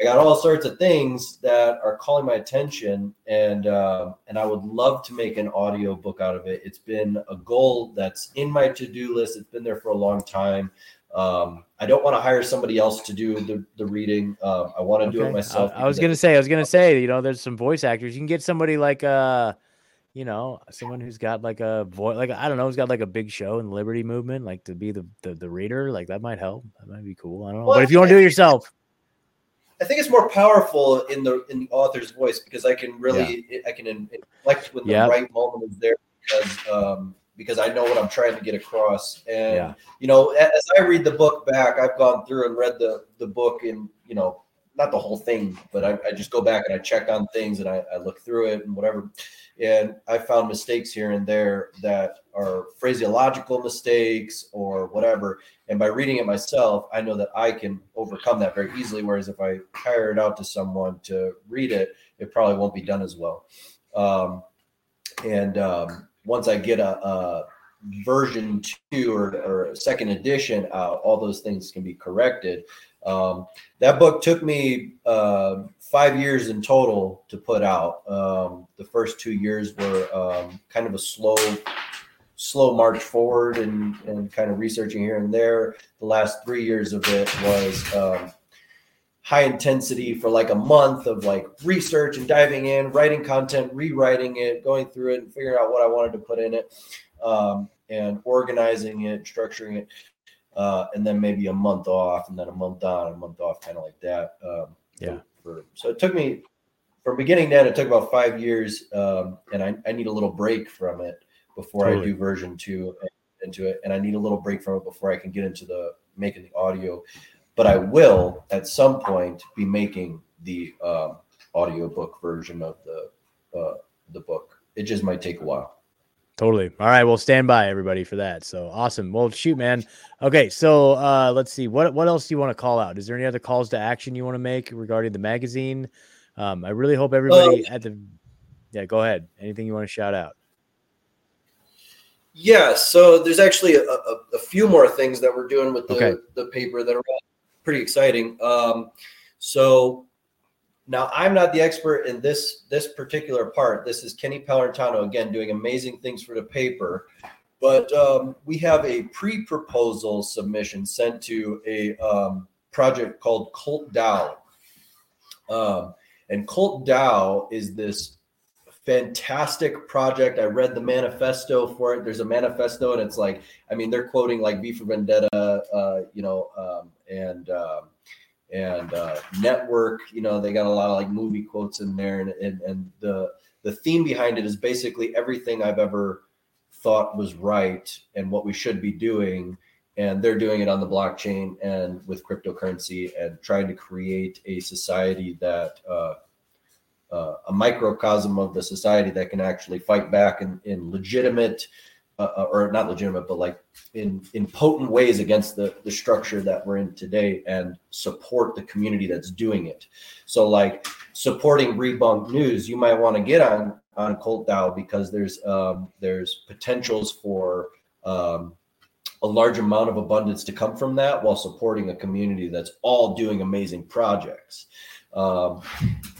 I got all sorts of things that are calling my attention, and uh, and I would love to make an audio book out of it. It's been a goal that's in my to do list. It's been there for a long time. Um, I don't want to hire somebody else to do the, the reading. Uh, I want to okay. do it myself. I, I was gonna say, I was gonna say, you know, there's some voice actors. You can get somebody like uh you know, someone who's got like a voice, like I don't know, who's got like a big show in the Liberty Movement, like to be the the, the reader, like that might help. That might be cool. I don't know, well, but if you want to do it yourself, I think it's more powerful in the in the author's voice because I can really yeah. I can inflect when the yep. right moment is there because um, because I know what I'm trying to get across. And yeah. you know, as I read the book back, I've gone through and read the the book and you know not the whole thing, but I, I just go back and I check on things and I, I, look through it and whatever. And I found mistakes here and there that are phraseological mistakes or whatever. And by reading it myself, I know that I can overcome that very easily. Whereas if I hire it out to someone to read it, it probably won't be done as well. Um, and um, once I get a, a version two or, or second edition out, all those things can be corrected. Um, that book took me uh, five years in total to put out. Um, the first two years were um, kind of a slow, slow march forward and, and kind of researching here and there. The last three years of it was um, high intensity for like a month of like research and diving in, writing content, rewriting it, going through it, and figuring out what I wanted to put in it, um, and organizing it, structuring it, uh, and then maybe a month off, and then a month on, a month off, kind of like that. Um, yeah. For, so it took me from beginning to end, it took about five years, um, and I, I need a little break from it before totally. I do version two into it, and I need a little break from it before I can get into the making the audio. But I will at some point be making the um, audiobook version of the uh, the book. It just might take a while. Totally. All right. Well, stand by everybody for that. So awesome. Well, shoot, man. Okay. So uh, let's see. What what else do you want to call out? Is there any other calls to action you want to make regarding the magazine? Um, I really hope everybody um, at the yeah. Go ahead. Anything you want to shout out? Yeah. So there's actually a, a, a few more things that we're doing with the okay. the paper that are pretty exciting. Um, so now, I'm not the expert in this this particular part. This is Kenny Palantano again doing amazing things for the paper. But um, we have a pre-proposal submission sent to a um, project called Cult DAO. Um, and Cult DAO is this fantastic project. I read the manifesto for it. There's a manifesto, and it's like, I mean, they're quoting like V for Vendetta, uh, you know, um, and um, and uh, network you know they got a lot of like movie quotes in there and, and and the the theme behind it is basically everything i've ever thought was right and what we should be doing and they're doing it on the blockchain and with cryptocurrency and trying to create a society that uh, uh, a microcosm of the society that can actually fight back in, in legitimate uh, uh, or not legitimate, but like in in potent ways against the the structure that we're in today, and support the community that's doing it. So, like supporting Rebunked News, you might want to get on on Cult DAO because there's um, there's potentials for um, a large amount of abundance to come from that while supporting a community that's all doing amazing projects. Um,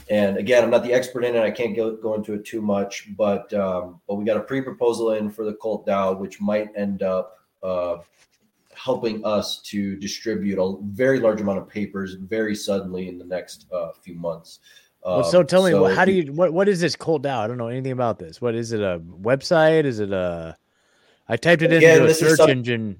and again, I'm not the expert in it. I can't go, go into it too much, but um, but we got a pre-proposal in for the Cult DAO, which might end up uh, helping us to distribute a very large amount of papers very suddenly in the next uh, few months. well, so tell me, so how do you what what is this Cult DAO? I don't know anything about this. What is it? A website? Is it a? I typed it again, into a search engine.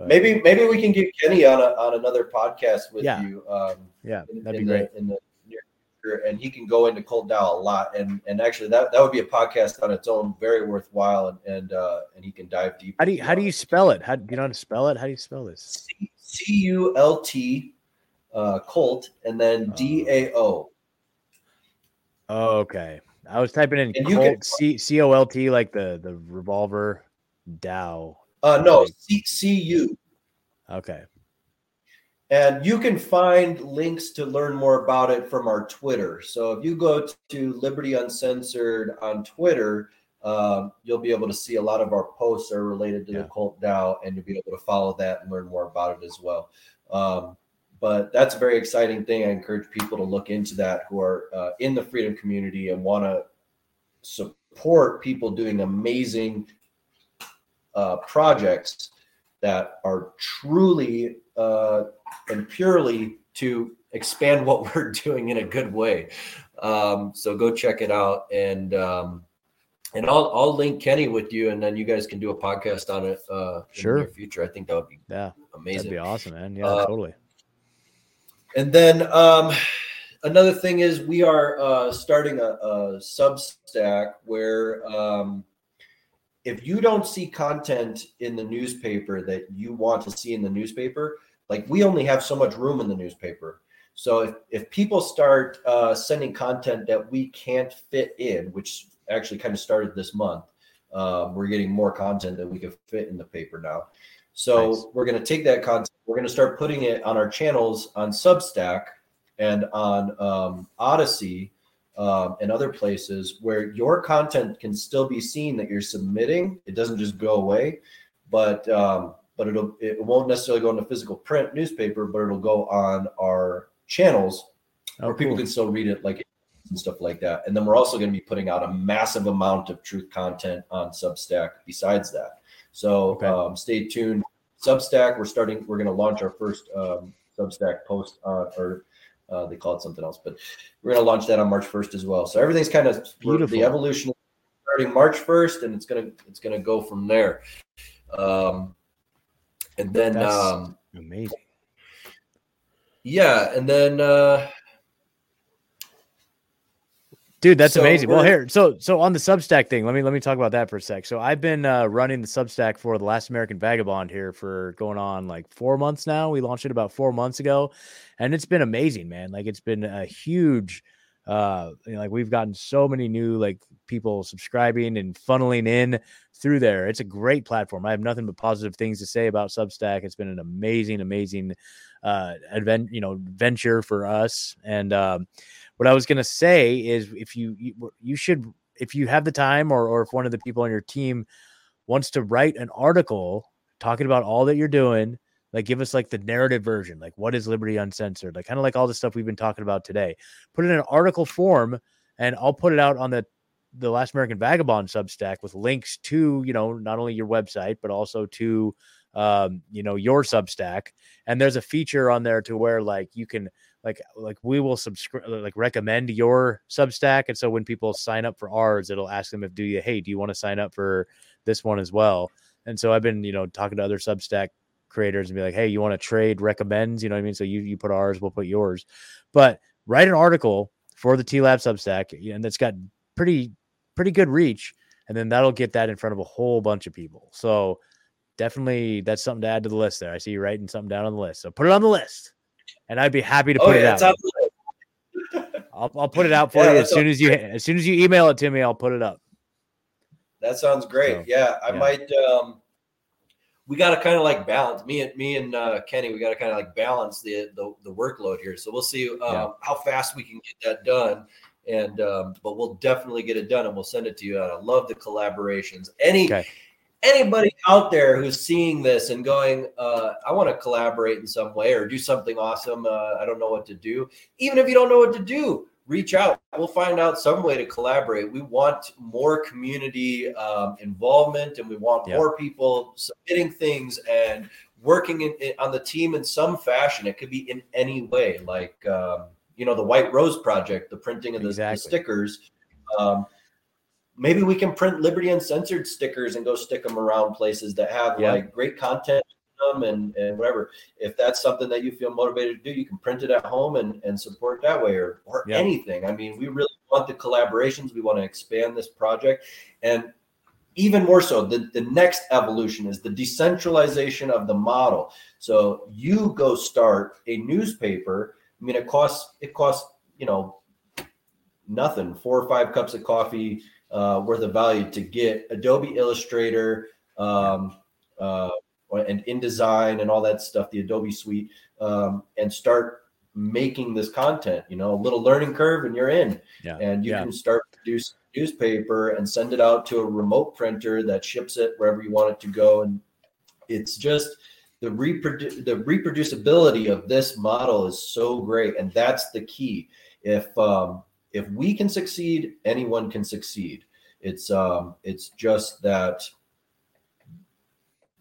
But, maybe maybe we can get Kenny on a, on another podcast with yeah. you. Um, yeah, that'd in be great. The, in the near future, and he can go into Cult DAO a lot, and and actually that that would be a podcast on its own, very worthwhile, and and uh, and he can dive deep. How do you how do you spell it? How do you know how to spell it? How do you spell this? C U L T, uh, Colt, and then. D A O. Okay, I was typing in and Colt, C C O L T like the the revolver Dow. Uh, no, C C U. Okay. And you can find links to learn more about it from our Twitter. So if you go to Liberty Uncensored on Twitter, um, you'll be able to see a lot of our posts are related to yeah. the Cult DAO, and you'll be able to follow that and learn more about it as well. Um, but that's a very exciting thing. I encourage people to look into that who are uh, in the freedom community and want to support people doing amazing uh, projects that are truly uh, and purely to expand what we're doing in a good way. Um, so go check it out, and um, and I'll I'll link Kenny with you, and then you guys can do a podcast on it. Uh, sure. In the future, I think that would be yeah amazing. That'd be awesome, man. Yeah, uh, totally. And then um, another thing is we are uh, starting a, a Substack where um, if you don't see content in the newspaper that you want to see in the newspaper, like we only have so much room in the newspaper. So if, if people start uh, sending content that we can't fit in, which actually kind of started this month, um, we're getting more content that we can fit in the paper now. So nice. we're going to take that content, we're going to start putting it on our channels on Substack and on um, Odysee um, and other places where your content can still be seen that you're submitting. It doesn't just go away, but um, but it'll it won't necessarily go in the physical print newspaper, but it'll go on our channels oh, where people can still read it like and stuff like that. And then we're also going to be putting out a massive amount of truth content on Substack besides that. So okay. um, stay tuned. Substack, we're starting. We're going to launch our first um, Substack post on or uh, they call it something else, but we're going to launch that on March 1st as well. So everything's kind of beautiful. The evolution starting March 1st, and it's gonna it's gonna go from there. Um, and then um, amazing. Yeah, and then uh, Dude, that's so amazing. Well, here, so so on the Substack thing, let me let me talk about that for a sec. So I've been uh, running the Substack for the Last American Vagabond here for going on like four months now. We launched it about four months ago, and it's been amazing, man. Like it's been a huge, uh, you know, like we've gotten so many new like people subscribing and funneling in through there. It's a great platform. I have nothing but positive things to say about Substack. It's been an amazing, amazing uh advent, you know, venture for us, and um what I was going to say is if you, you, you should if you have the time or or if one of the people on your team wants to write an article talking about all that you're doing like give us like the narrative version like what is liberty uncensored like kind of like all the stuff we've been talking about today. Put it in an article form and i'll put it out on the the last american vagabond substack with links to you know not only your website but also to um you know your substack. And there's a feature on there to where like you can like like we will subscribe uh, like recommend your substack and so when people sign up for ours it'll ask them if do you hey do you want to sign up for this one as well? And so i've been you know talking to other substack creators and be like hey you want to trade recommends? You know what i mean? So you you put ours we'll put yours. But write an article for the TLAV substack and that's got pretty pretty good reach and then that'll get that in front of a whole bunch of people. So definitely that's something to add to the list there. I see you writing something down on the list so put it on the list and I'd be happy to oh, put oh, yeah, it out. I'll, I'll put it out for yeah, you as soon as you as soon as you email it to me. I'll put it up. That sounds great. So, yeah, I yeah. might. Um, we got to kind of like balance me and me and uh, Kenny. We got to kind of like balance the, the, the workload here. So we'll see um, yeah. how fast we can get that done. And um, but we'll definitely get it done, and we'll send it to you. And I love the collaborations. Any okay anybody out there who's seeing this and going, uh, I want to collaborate in some way or do something awesome. Uh, I don't know what to do. Even if you don't know what to do, reach out. We'll find out some way to collaborate. We want more community um, involvement and we want yeah. more people submitting things and working in, in, on the team in some fashion. It could be in any way, like, um, you know, the White Rose Project, the printing of the, exactly. the stickers. Um, maybe we can print Liberty Uncensored stickers and go stick them around places that have yeah. like great content and, and whatever. If that's something that you feel motivated to do, you can print it at home and, and support that way or, or yeah. anything. I mean, we really want the collaborations. We want to expand this project. And even more so, the, the next evolution is the decentralization of the model. So you go start a newspaper. I mean, it costs, it costs, you know, nothing, four or five cups of coffee, uh, worth of value to get Adobe Illustrator um, uh, and InDesign and all that stuff, the Adobe suite, um, and start making this content. You know, a little learning curve, and you're in. Yeah. And you yeah. can start produce newspaper and send it out to a remote printer that ships it wherever you want it to go. And it's just the reprodu- the reproducibility of this model is so great, and that's the key. If um, if we can succeed, anyone can succeed. It's um, it's just that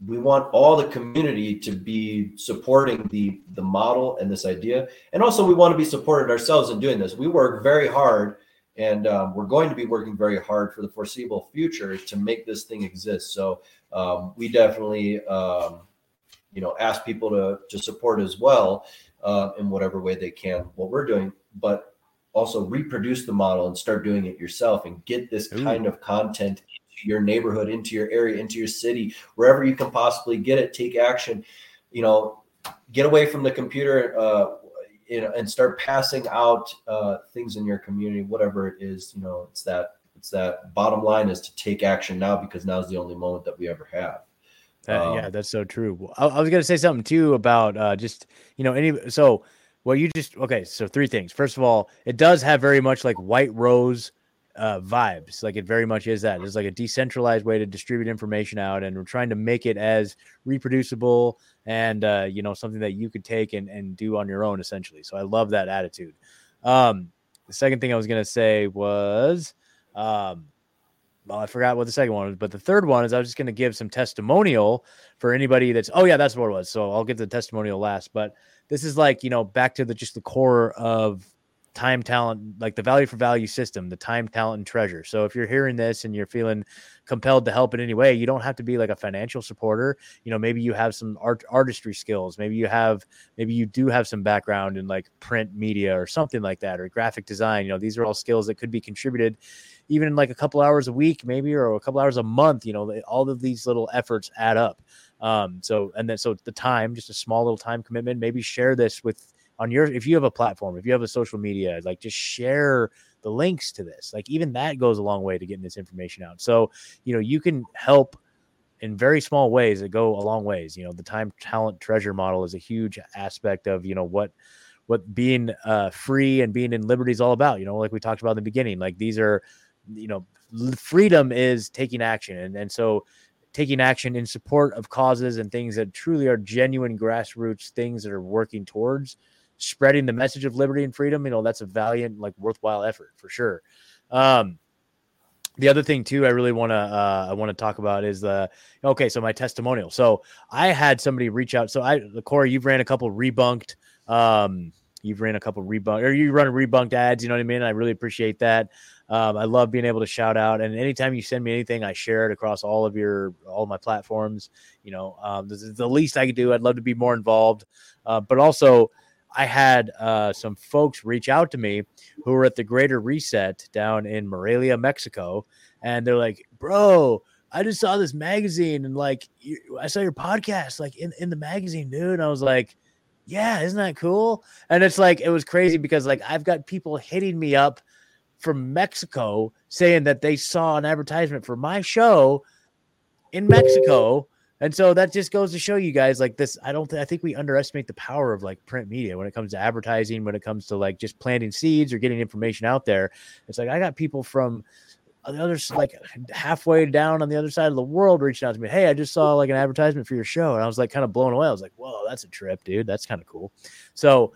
we want all the community to be supporting the the model and this idea, and also we want to be supported ourselves in doing this. We work very hard, and um, we're going to be working very hard for the foreseeable future to make this thing exist. So um, we definitely, um, you know, ask people to to support as well uh, in whatever way they can what we're doing, but also reproduce the model and start doing it yourself and get this Ooh. kind of content into your neighborhood, into your area, into your city, wherever you can possibly get it. Take action. You know, get away from the computer. Uh, you know, and start passing out uh, things in your community, whatever it is. You know, it's that it's that bottom line is to take action now because now is the only moment that we ever have. That, um, yeah, that's so true. I, I was going to say something too about uh, just you know any so well, you just okay. So three things. First of all, it does have very much like White Rose uh, vibes. Like it very much is that. It's like a decentralized way to distribute information out, and we're trying to make it as reproducible and uh, you know something that you could take and and do on your own essentially. So I love that attitude. Um, the second thing I was gonna say was, um, well, I forgot what the second one was, but the third one is I was just gonna give some testimonial for anybody that's. Oh yeah, that's what it was. So I'll get the testimonial last, but this is like you know back to the just the core of time talent like the value for value system the time talent and treasure. So if you're hearing this and you're feeling compelled to help in any way you don't have to be like a financial supporter. You know maybe you have some art artistry skills. Maybe you have maybe you do have some background in like print media or something like that or graphic design. You know these are all skills that could be contributed even in like a couple hours a week maybe or a couple hours a month you know all of these little efforts add up um so and then so the time just a small little time commitment maybe share this with on your if you have a platform, if you have a social media, like just share the links to this. Like even that goes a long way to getting this information out. So, you know, you can help in very small ways that go a long ways. You know, the time talent treasure model is a huge aspect of, you know, what what being uh, free and being in liberty is all about. You know, like we talked about in the beginning, like these are, you know, freedom is taking action. And, and so taking action in support of causes and things that truly are genuine grassroots things that are working towards spreading the message of liberty and freedom, you know, that's a valiant, like worthwhile effort for sure. Um, the other thing too, I really want to uh, I want to talk about is the okay. So my testimonial. So I had somebody reach out. So I, Corey, you've ran a couple rebunked. Um, you've ran a couple rebunked or you run rebunked ads. You know what I mean? I really appreciate that. Um, I love being able to shout out. And anytime you send me anything, I share it across all of your all of my platforms. You know, um, this is the least I could do. I'd love to be more involved, uh, but also I had uh, some folks reach out to me who were at the Greater Reset down in Morelia, Mexico, and they're like, "Bro, I just saw this magazine and like you, I saw your podcast like in in the magazine, dude." And I was like, "Yeah, isn't that cool?" And it's like it was crazy because like I've got people hitting me up from Mexico saying that they saw an advertisement for my show in Mexico and so that just goes to show you guys like this. I don't I think we underestimate the power of like print media when it comes to advertising, when it comes to like just planting seeds or getting information out there. It's like I got people from the other like halfway down on the other side of the world reaching out to me. Hey, I just saw like an advertisement for your show. And I was like kind of blown away. I was like, whoa, that's a trip, dude. That's kind of cool. So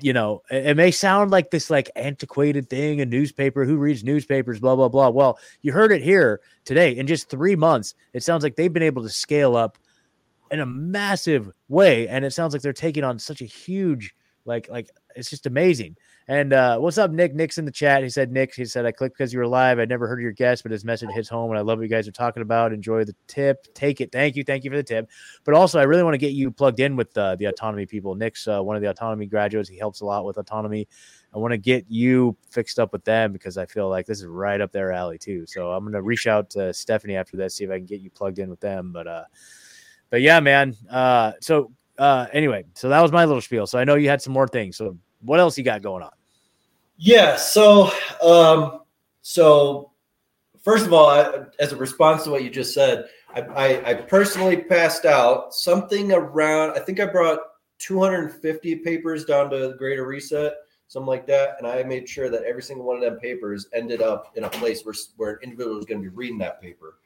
you know, it, may sound like this like antiquated thing, a newspaper, who reads newspapers, blah, blah, blah. Well, you heard it here today. In just three months, it sounds like they've been able to scale up in a massive way. And it sounds like they're taking on such a huge, like, like it's just amazing. And uh, what's up, Nick? Nick's in the chat. He said, Nick, he said, I clicked because you were live. I never heard your guest, but his message hits home. And I love what you guys are talking about. Enjoy the tip. Take it. Thank you. Thank you for the tip. But also, I really want to get you plugged in with uh, the autonomy people. Nick's uh, one of the autonomy graduates. He helps a lot with autonomy. I want to get you fixed up with them because I feel like this is right up their alley too. So I'm gonna reach out to Stephanie after this, see if I can get you plugged in with them. But uh, but yeah, man. Uh, so uh, anyway, so that was my little spiel. So I know you had some more things. So what else you got going on? Yeah. So, um, so first of all, I, as a response to what you just said, I, I, I, personally passed out something around. I think I brought 250 papers down to Greater Reset, something like that, and I made sure that every single one of them papers ended up in a place where where an individual was going to be reading that paper,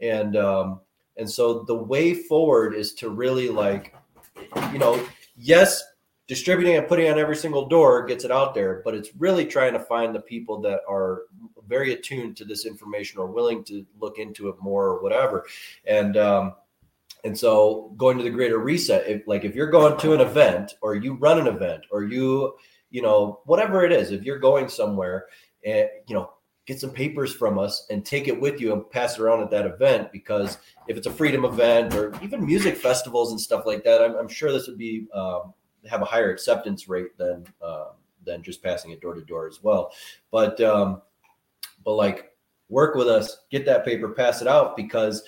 and um, and so the way forward is to really like, you know, yes, distributing and putting on every single door gets it out there, but it's really trying to find the people that are very attuned to this information or willing to look into it more or whatever. And um, and so going to the greater reset, if like if you're going to an event or you run an event or you you know whatever it is, if you're going somewhere and you know get some papers from us and take it with you and pass it around at that event because if it's a freedom event or even music festivals and stuff like that i'm, I'm sure this would be um, have a higher acceptance rate than uh, than just passing it door to door as well. But um, but like work with us, get that paper, pass it out because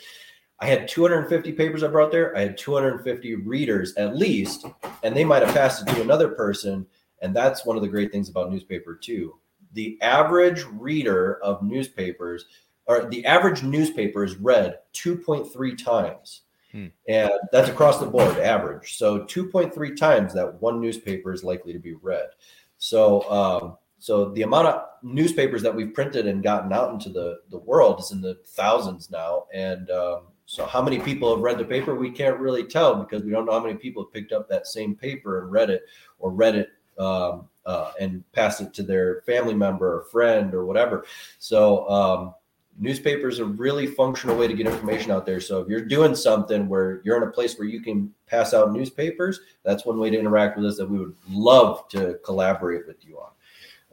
I had 250 papers I brought there. I had 250 readers at least, and they might have passed it to another person. And that's one of the great things about newspaper too. The average reader of newspapers, or the average newspaper is read 2.3 times. Hmm. And that's across the board average. So 2.3 times that one newspaper is likely to be read. So, um, so the amount of newspapers that we've printed and gotten out into the, the world is in the thousands now. And um, so how many people have read the paper? We can't really tell because we don't know how many people have picked up that same paper and read it or read it um, uh, and passed it to their family member or friend or whatever. So, um, newspapers are a really functional way to get information out there. So if you're doing something where you're in a place where you can pass out newspapers, that's one way to interact with us that we would love to collaborate with you on.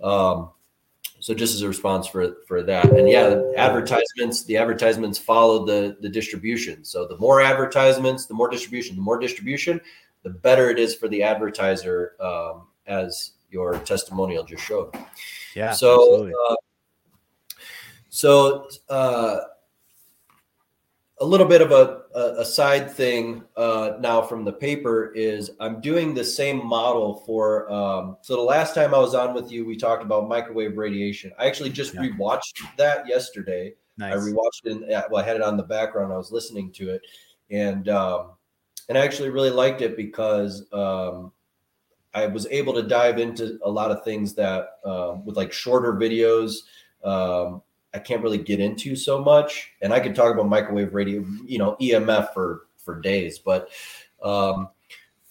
Um, so just as a response for for that, and yeah, the advertisements the advertisements follow the the distribution. So the more advertisements, the more distribution. The more distribution, the better it is for the advertiser, um, as your testimonial just showed. Yeah. So, uh, so uh, a little bit of a, a, a side thing uh, now from the paper is I'm doing the same model for. Um, so the last time I was on with you, we talked about microwave radiation. I actually just yeah. rewatched that yesterday. Nice. I rewatched it. In, well, I had it on the background. I was listening to it, and um, and I actually really liked it because um, I was able to dive into a lot of things that um, with like shorter videos. Um, I can't really get into so much. And I could talk about microwave radio, you know, EMF for for days, but um,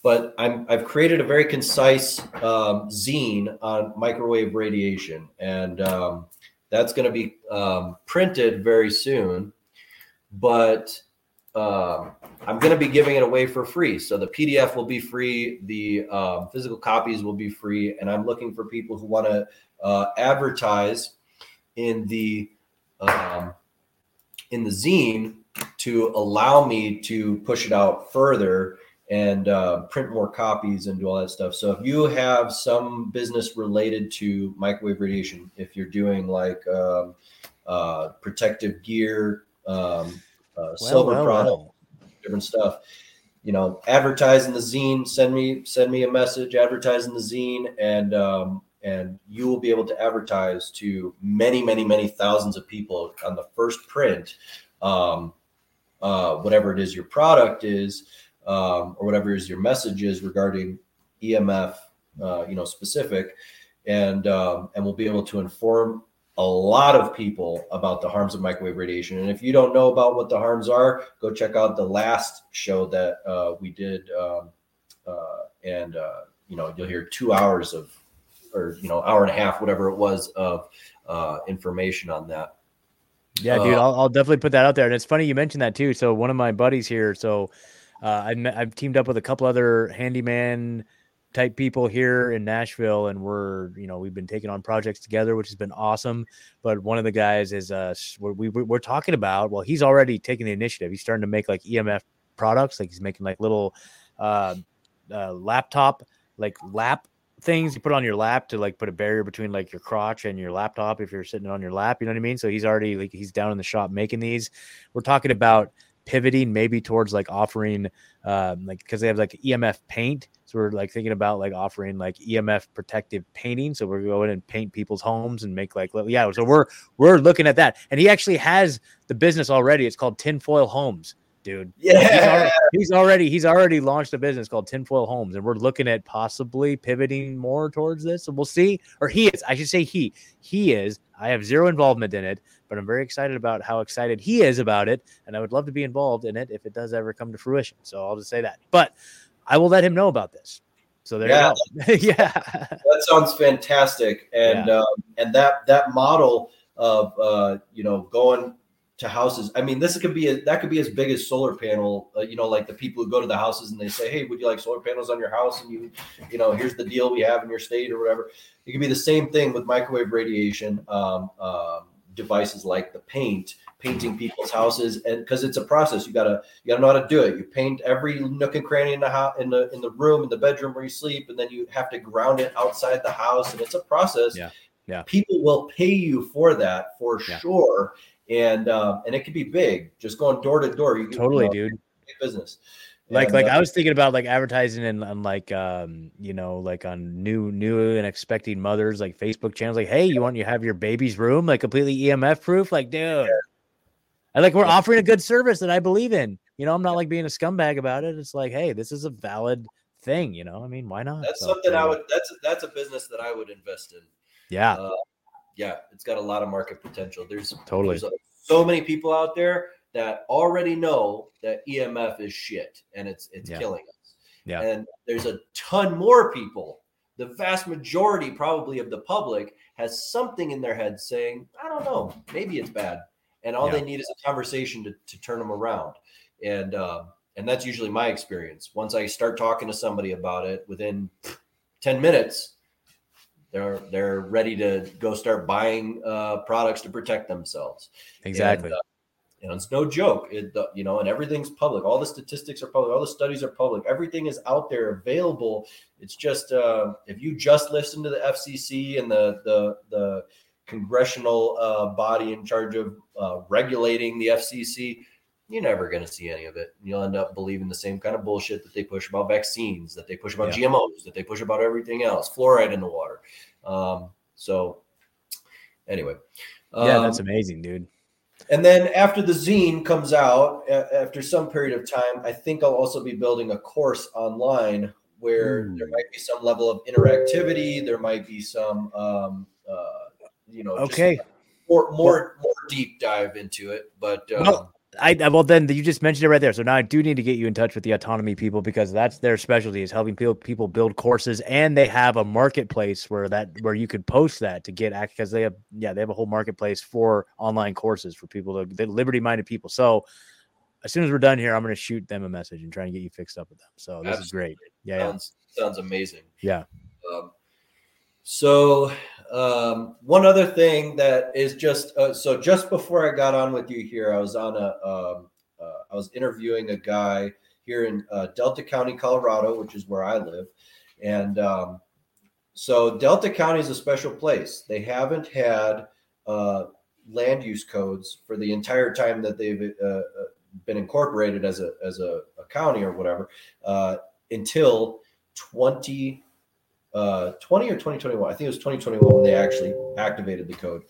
but I'm I've created a very concise um, zine on microwave radiation, and um, that's going to be um, printed very soon. But uh, I'm going to be giving it away for free. So the PDF will be free, the um, physical copies will be free, and I'm looking for people who want to uh, advertise in the um, in the zine to allow me to push it out further and uh, print more copies and do all that stuff. So if you have some business related to microwave radiation, if you're doing like um, uh, protective gear, um, uh, well, silver well, product, well. different stuff, you know, advertise in the zine. Send me send me a message. Advertise in the zine, and um, and you will be able to advertise to many, many, many thousands of people on the first print, um, uh, whatever it is your product is, um, or whatever is your message is regarding EMF, uh, you know, specific, and um, and we'll be able to inform a lot of people about the harms of microwave radiation. And if you don't know about what the harms are, go check out the last show that uh, we did, um, uh, and uh, you know, you'll hear two hours of or you know hour and a half, whatever it was of uh, information on that. Yeah, dude, uh, I'll, I'll, definitely put that out there. And it's funny you mentioned that too. So one of my buddies here, so uh, I've, I've teamed up with a couple other handyman type people here in Nashville, and we're you know we've been taking on projects together, which has been awesome. But one of the guys is uh we, we we're talking about. Well, he's already taking the initiative. He's starting to make like EMF products, like he's making like little uh, uh laptop like lap things you put on your lap to like put a barrier between like your crotch and your laptop if you're sitting on your lap. You know what I mean? So he's already like he's down in the shop making these. We're talking about pivoting maybe towards like offering um like because they have like EMF paint. So we're like thinking about like offering like EMF protective painting. So we're going and paint people's homes and make like yeah. So we're we're looking at that. And he actually has the business already. It's called Tinfoil Homes dude. Yeah, he's already, he's already, he's already launched a business called Tinfoil Homes, and we're looking at possibly pivoting more towards this. So we'll see. Or he is, I should say he he is. I have zero involvement in it, but I'm very excited about how excited he is about it, and I would love to be involved in it if it does ever come to fruition. So I'll just say that. But I will let him know about this. So there yeah. you go. yeah, that sounds fantastic, and yeah. um, and that that model of uh, you know going to houses. I mean, this could be a, that could be as big as solar panel. Uh, you know, like the people who go to the houses and they say, "Hey, would you like solar panels on your house?" And you, you know, here's the deal we have in your state or whatever. It could be the same thing with microwave radiation um, um, devices like the paint, painting people's houses, and because it's a process, you gotta you gotta know how to do it. You paint every nook and cranny in the house, in the in the room, in the bedroom where you sleep, and then you have to ground it outside the house, and it's a process. Yeah. Yeah. People will pay you for that for yeah. sure and um, and it could be big, just going door to door. You totally, you know, dude. Business. Like, and, like uh, I was thinking about like advertising and on like, um, you know, like on new, new and expecting mothers, like Facebook channels, like, hey, you want you have your baby's room like completely EMF proof, like, dude. Yeah. And like we're yeah. offering a good service that I believe in. You know, I'm not like being a scumbag about it. It's like, hey, this is a valid thing. You know, I mean, why not? That's so, something I would. That's that's a business that I would invest in. Yeah. Uh, yeah, it's got a lot of market potential. There's totally there's so many people out there that already know that EMF is shit and it's it's yeah. killing us. Yeah. And there's a ton more people. The vast majority, probably of the public, has something in their head saying, "I don't know, maybe it's bad," and all yeah. they need is a conversation to, to turn them around. And uh, and that's usually my experience. Once I start talking to somebody about it, within ten minutes, they're they're ready to go start buying uh, products to protect themselves. Exactly. And, uh, you know, it's no joke. It, you know, and everything's public. All the statistics are public. All the studies are public. Everything is out there available. It's just uh, if you just listen to the FCC and the the the congressional uh, body in charge of uh, regulating the FCC, you're never going to see any of it. You'll end up believing the same kind of bullshit that they push about vaccines, that they push about yeah. GMOs, that they push about everything else, fluoride in the water. Um, so, anyway, yeah, um, that's amazing, dude. And then after the zine comes out, after some period of time, I think I'll also be building a course online where mm. there might be some level of interactivity. There might be some, um, uh, you know, okay, more more more deep dive into it. But um, well, I well then you just mentioned it right there. So now I do need to get you in touch with the autonomy people because that's their specialty is helping people people build courses and they have a marketplace where that where you could post that to get act because they have yeah they have a whole marketplace for online courses for people to liberty minded people. So as soon as we're done here, I'm going to shoot them a message and try and get you fixed up with them. So this Absolutely. is great. Yeah, sounds, yeah. sounds amazing. Yeah. Um, so um, one other thing that is just uh, so just before I got on with you here, I was on a um, uh, I was interviewing a guy here in uh, Delta County, Colorado, which is where I live, and um, so Delta County is a special place. They haven't had uh, land use codes for the entire time that they've uh, uh, been incorporated as a as a, a county or whatever until 20 uh, 20 or 2021. I think it was 2021 when they actually activated the code,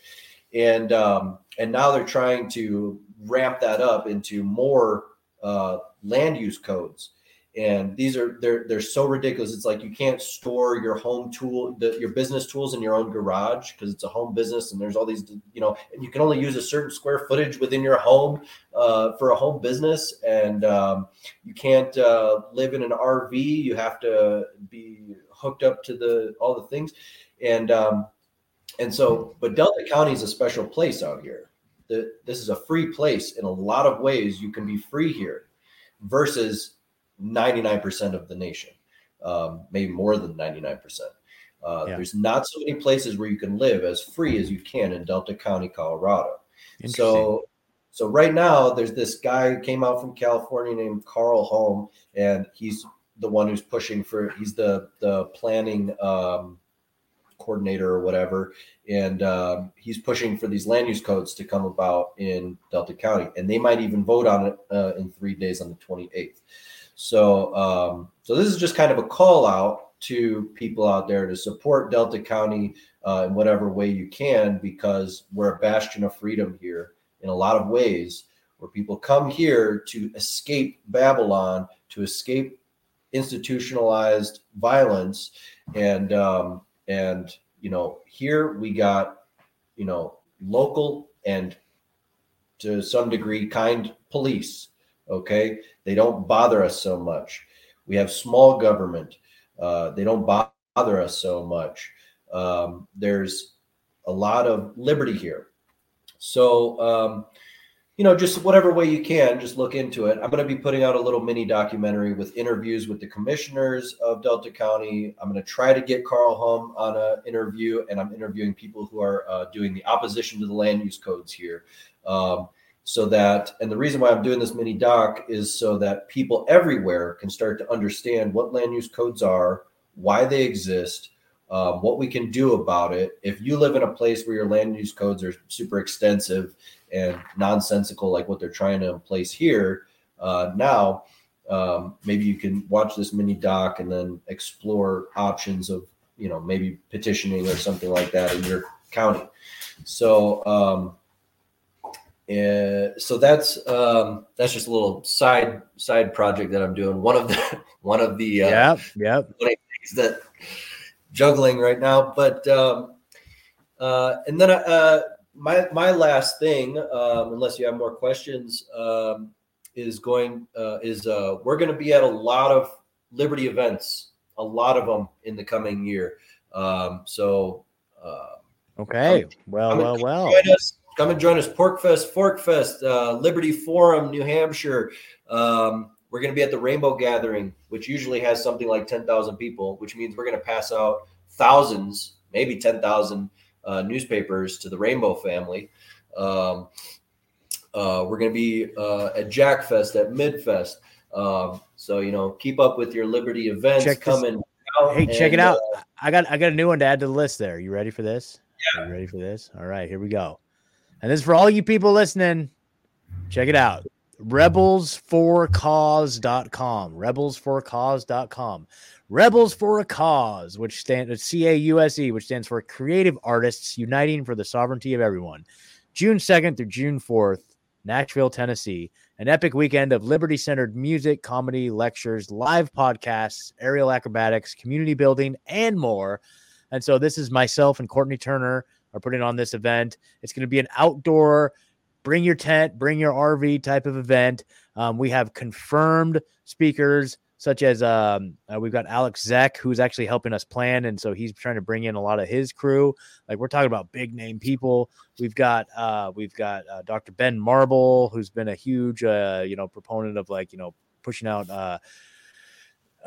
and um, and now they're trying to ramp that up into more uh, land use codes. And these are they're they're so ridiculous. It's like you can't store your home tool, the, your business tools in your own garage because it's a home business, and there's all these, you know, and you can only use a certain square footage within your home uh, for a home business, and um, you can't uh, live in an RV. You have to be hooked up to the all the things, and um, and so, but Delta County is a special place out here. The, this is a free place in a lot of ways. You can be free here, versus 99% of the nation, um, maybe more than 99%. Uh, yeah. There's not so many places where you can live as free as you can in Delta County, Colorado. So, so right now there's this guy who came out from California named Carl Holm, and he's the one who's pushing for he's the the planning um, coordinator or whatever. And um, he's pushing for these land use codes to come about in delta county. And they might even vote on it uh, in three days on the 28th so um, so this is just kind of a call out to people out there to support delta county uh, in whatever way you can because we're a bastion of freedom here in a lot of ways where people come here to escape babylon to escape institutionalized violence. And um, and you know here we got you know local and to some degree kind police okay? They don't bother us so much. We have small government. Uh, they don't bother us so much. Um, there's a lot of liberty here. So um, you know, just whatever way you can, just look into it. I'm going to be putting out a little mini documentary with interviews with the commissioners of Delta County. I'm going to try to get Carl Holm on an interview, and I'm interviewing people who are uh, doing the opposition to the land use codes here. Um, so that, and the reason why I'm doing this mini doc is so that people everywhere can start to understand what land use codes are, why they exist, um, what we can do about it. If you live in a place where your land use codes are super extensive and nonsensical like what they're trying to place here uh, now um, maybe you can watch this mini doc and then explore options of you know maybe petitioning or something like that in your county so um, uh, so that's um, that's just a little side side project that I'm doing. One of the one of the uh, yeah yeah things that juggling right now. But um, uh, and then uh, my my last thing, um, unless you have more questions, um, is going uh, is uh, we're going to be at a lot of Liberty events, a lot of them in the coming year. Um, so uh, okay, come, well, come well, well. Us, come and join us. PorcFest, Fork Fest, uh, Liberty Forum, New Hampshire. Um, we're going to be at the Rainbow Gathering, which usually has something like ten thousand people, which means we're going to pass out thousands maybe 10,000 uh, newspapers to the Rainbow family. Um, uh, we're going to be uh, at Jackfest, at Midfest. Um, so you know, keep up with your Liberty events check coming. This, out hey, and, check it out! Uh, I got I got a new one to add to the list. There, you ready for this? Yeah, you ready for this? All right, here we go. And this is for all you people listening. Check it out. Rebels4cause.com. Rebels4cause.com. Rebels for a Cause, which stands C A U S E, which stands for Creative Artists Uniting for the Sovereignty of Everyone. June 2nd through June 4th, Nashville, Tennessee. An epic weekend of liberty centered music, comedy, lectures, live podcasts, aerial acrobatics, community building, and more. And so, this is myself and Courtney Turner are putting on this event. It's going to be an outdoor, bring your tent, bring your RV type of event. Um, we have confirmed speakers such as um, uh, we've got Alex Zeck, who's actually helping us plan, and so he's trying to bring in a lot of his crew. Like we're talking about big name people. We've got uh, we've got uh, Dr. Ben Marble, who's been a huge uh, you know proponent of like you know pushing out uh,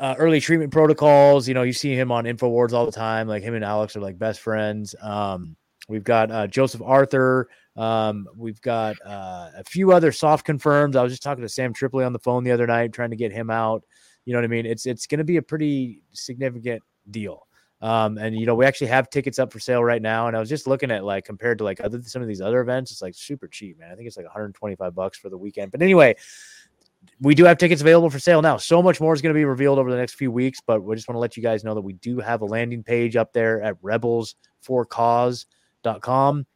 uh, early treatment protocols. You know, you see him on Infowars all the time. Like him and Alex are like best friends. Um, we've got Joseph Arthur. Um, we've got uh, a few other soft confirms. I was just talking to Sam Tripoli on the phone the other night, trying to get him out. You know what I mean? It's it's going to be a pretty significant deal. Um, and you know, we actually have tickets up for sale right now. And I was just looking at like compared to like other some of these other events, it's like super cheap, man. I think it's like 125 bucks for the weekend. But anyway, we do have tickets available for sale now. So much more is going to be revealed over the next few weeks, but we just want to let you guys know that we do have a landing page up there at rebels4cause.com.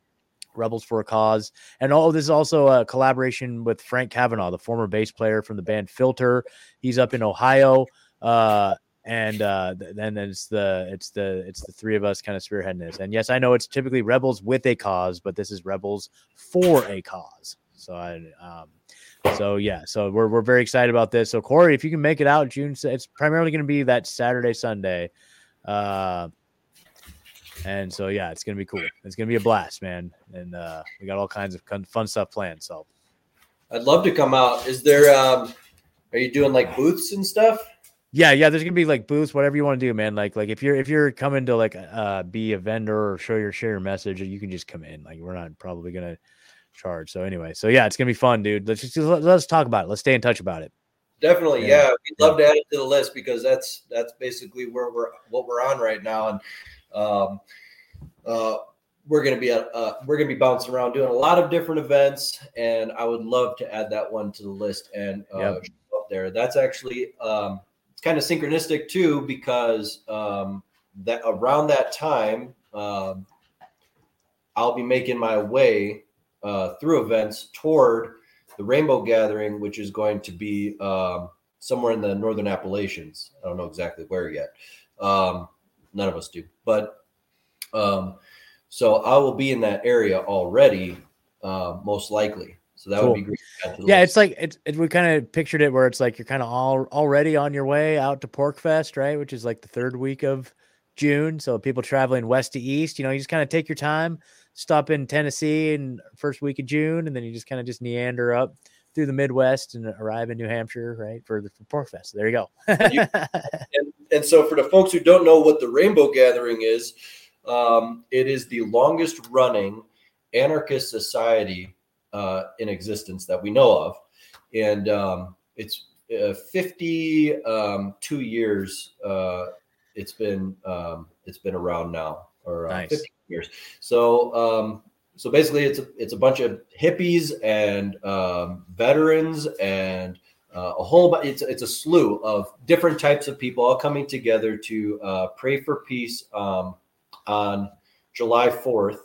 Rebels for a Cause. And all this is also a collaboration with Frank Cavanagh, the former bass player from the band Filter. He's up in Ohio. Uh, and uh, then it's the it's the it's the three of us kind of spearheading this. And yes, I know it's typically rebels with a cause, but this is rebels for a cause. So I um, so yeah, so we're we're very excited about this. So Corey, if you can make it out June, it's primarily going to be that Saturday Sunday. Uh, and so yeah, it's gonna be cool. It's gonna be a blast, man. And uh, we got all kinds of fun stuff planned. So I'd love to come out. Is there um are you doing like booths and stuff? Yeah, yeah, there's gonna be like booths, whatever you want to do, man. Like like if you're if you're coming to like uh be a vendor or show your share your message, you can just come in. Like we're not probably gonna charge. So anyway, so yeah, it's gonna be fun, dude. Let's just let's talk about it. Let's stay in touch about it. Definitely, yeah. yeah. We'd love to add it to the list because that's that's basically where we're what we're on right now. And um, uh, we're going to be uh, we're going to be bouncing around doing a lot of different events, and I would love to add that one to the list and uh, yep. up there. That's actually um, kind of synchronistic too, because um, that around that time, um, I'll be making my way uh, through events toward the Rainbow Gathering, which is going to be um, somewhere in the Northern Appalachians. I don't know exactly where yet. Um, none of us do, but um, so I will be in that area already, uh, most likely. So that cool. would be great. Yeah, list. it's like it's it, we kind of pictured it where it's like you're kind of all already on your way out to PorcFest, right? Which is like the third week of June. So people traveling west to east, you know, you just kind of take your time, stop in Tennessee in first week of June, and then you just kind of just neander up through the Midwest and arrive in New Hampshire, right, for the for PorcFest. There you go. and, and, so, for the folks who don't know what the Rainbow Gathering is, um, it is the longest running anarchist society uh, in existence that we know of, and um, it's uh, 52 um, years. Uh, it's been um, it's been around now, or uh, nice. 50 years. So um, so basically, it's a, it's a bunch of hippies and um, veterans and uh, a whole bunch. It's it's a slew of different types of people all coming together to uh, pray for peace um, on July fourth.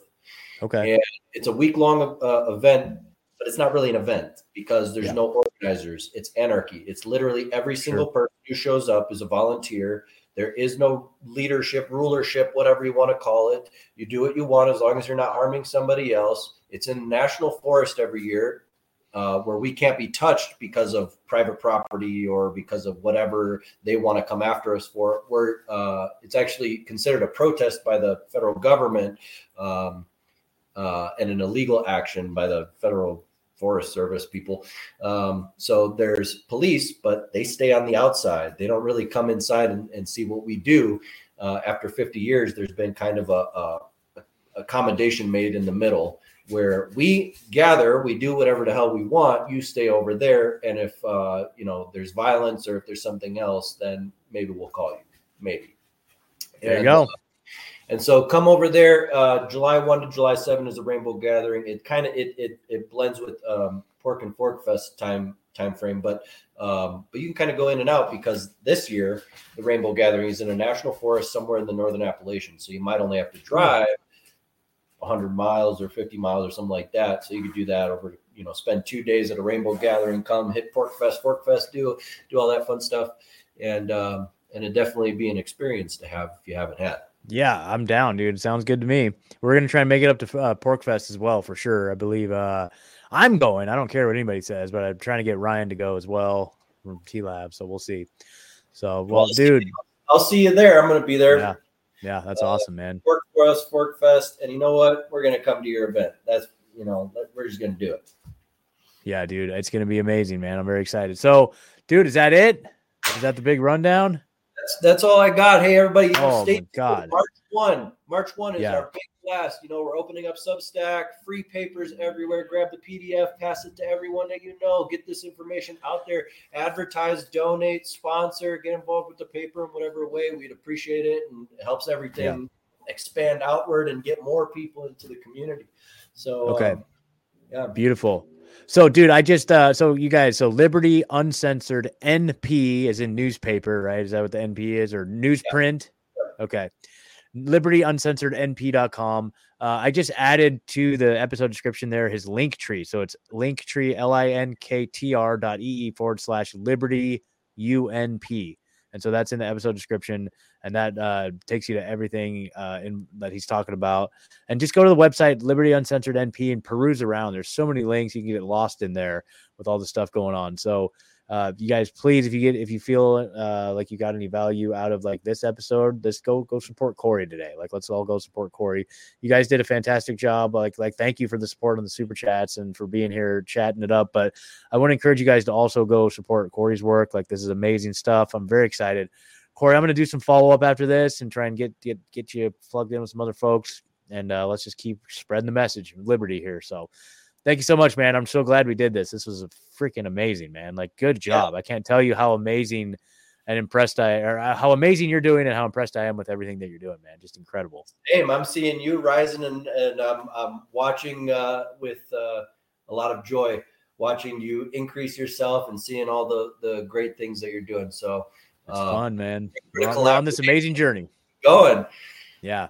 Okay, and it's a week long uh, event, but it's not really an event because there's yeah. no organizers. It's anarchy. It's literally every single sure. person who shows up is a volunteer there is no leadership, rulership, whatever you want to call it. You do what you want as long as you're not harming somebody else. It's in national forest every year uh, where we can't be touched because of private property or because of whatever they want to come after us for. Where uh, it's actually considered a protest by the federal government um, uh, and an illegal action by the federal Forest Service people. Um, so there's police, but they stay on the outside. They don't really come inside and, and see what we do. uh, after 50 years, there's been kind of a, a, a accommodation made in the middle where we gather, we do whatever the hell we want. You stay over there, and if uh, you know there's violence or if there's something else, then maybe we'll call you. Maybe. There and, you go. Uh, and so come over there. Uh, July one to July seven is a Rainbow Gathering. It kind of it, it it blends with um, Pork and Fork Fest time time frame, but um, but you can kind of go in and out because this year the Rainbow Gathering is in a national forest somewhere in the northern Appalachians. So you might only have to drive 100 miles or 50 miles or something like that. So you could do that over, you know, spend two days at a rainbow gathering, come hit PorcFest, Pork Fest, do do all that fun stuff, and um, and it definitely be an experience to have if you haven't had. Yeah, I'm down, dude. Sounds good to me. We're gonna try and make it up to uh, PorcFest as well for sure. I believe uh, I'm going. I don't care what anybody says, but I'm trying to get Ryan to go as well from TLAV. So we'll see. So well, well dude, I'll see you there. I'm gonna be there. Yeah. Yeah, that's uh, awesome, man. Work for us, Fork Fest, and you know what? We're gonna come to your event. That's you know, we're just gonna do it. Yeah, dude, it's gonna be amazing, man. I'm very excited. So, dude, is that it? Is that the big rundown? That's that's all I got. Hey, everybody, oh my God. March one. March one is yeah. our big blast. You know, we're opening up Substack, free papers everywhere. Grab the PDF, pass it to everyone that you know. Get this information out there. Advertise, donate, sponsor, get involved with the paper in whatever way. We'd appreciate it, and it helps everything yeah. expand outward and get more people into the community. So, okay, um, yeah, beautiful. So, dude, I just uh so you guys, so Liberty Uncensored NP is in newspaper, right? Is that what the NP is or newsprint? Yeah. Okay. Liberty Uncensored NP.com. Uh, I just added to the episode description there his link tree. So it's linktree, L I N K T R dot E forward slash Liberty UNP. And so that's in the episode description, and that uh, takes you to everything uh, in, that he's talking about. And just go to the website Liberty Uncensored NP and peruse around. There's so many links you can get lost in there with all the stuff going on. So uh, you guys, please, if you get if you feel uh, like you got any value out of like this episode, just go go support Corey today. Like, let's all go support Corey. You guys did a fantastic job. Like, like thank you for the support on the super chats and for being here chatting it up. But I want to encourage you guys to also go support Corey's work. Like, this is amazing stuff. I'm very excited. Corey, I'm going to do some follow up after this and try and get get get you plugged in with some other folks. And uh, let's just keep spreading the message of liberty here. So, thank you so much, man. I'm so glad we did this. This was a freaking amazing, man. Like, good job. Yeah. I can't tell you how amazing and impressed I or uh, how amazing you're doing and how impressed I am with everything that you're doing, man. Just incredible. Same. I'm seeing you rising and and I'm, I'm watching uh, with uh, a lot of joy, watching you increase yourself and seeing all the the great things that you're doing. So it's uh, fun, man. We're on, we're on this amazing journey. Going. Yeah.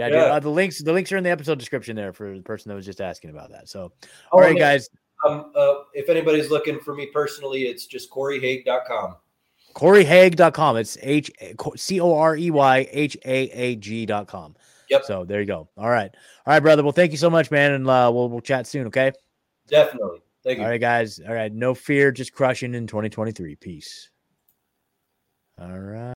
Yeah, yeah. Dude, uh, the links the links are in the episode description there for the person that was just asking about that. So, oh, all right, guys. Um, uh, if anybody's looking for me personally, it's just CoreyHaag.com. CoreyHaag.com. It's H C O R E Y H A A G.com. Yep. So there you go. All right. All right, brother. Well, thank you so much, man. And uh, we'll, we'll chat soon. Okay. Definitely. Thank you. All right, guys. All right. No fear, just crushing in 2023. Peace. All right.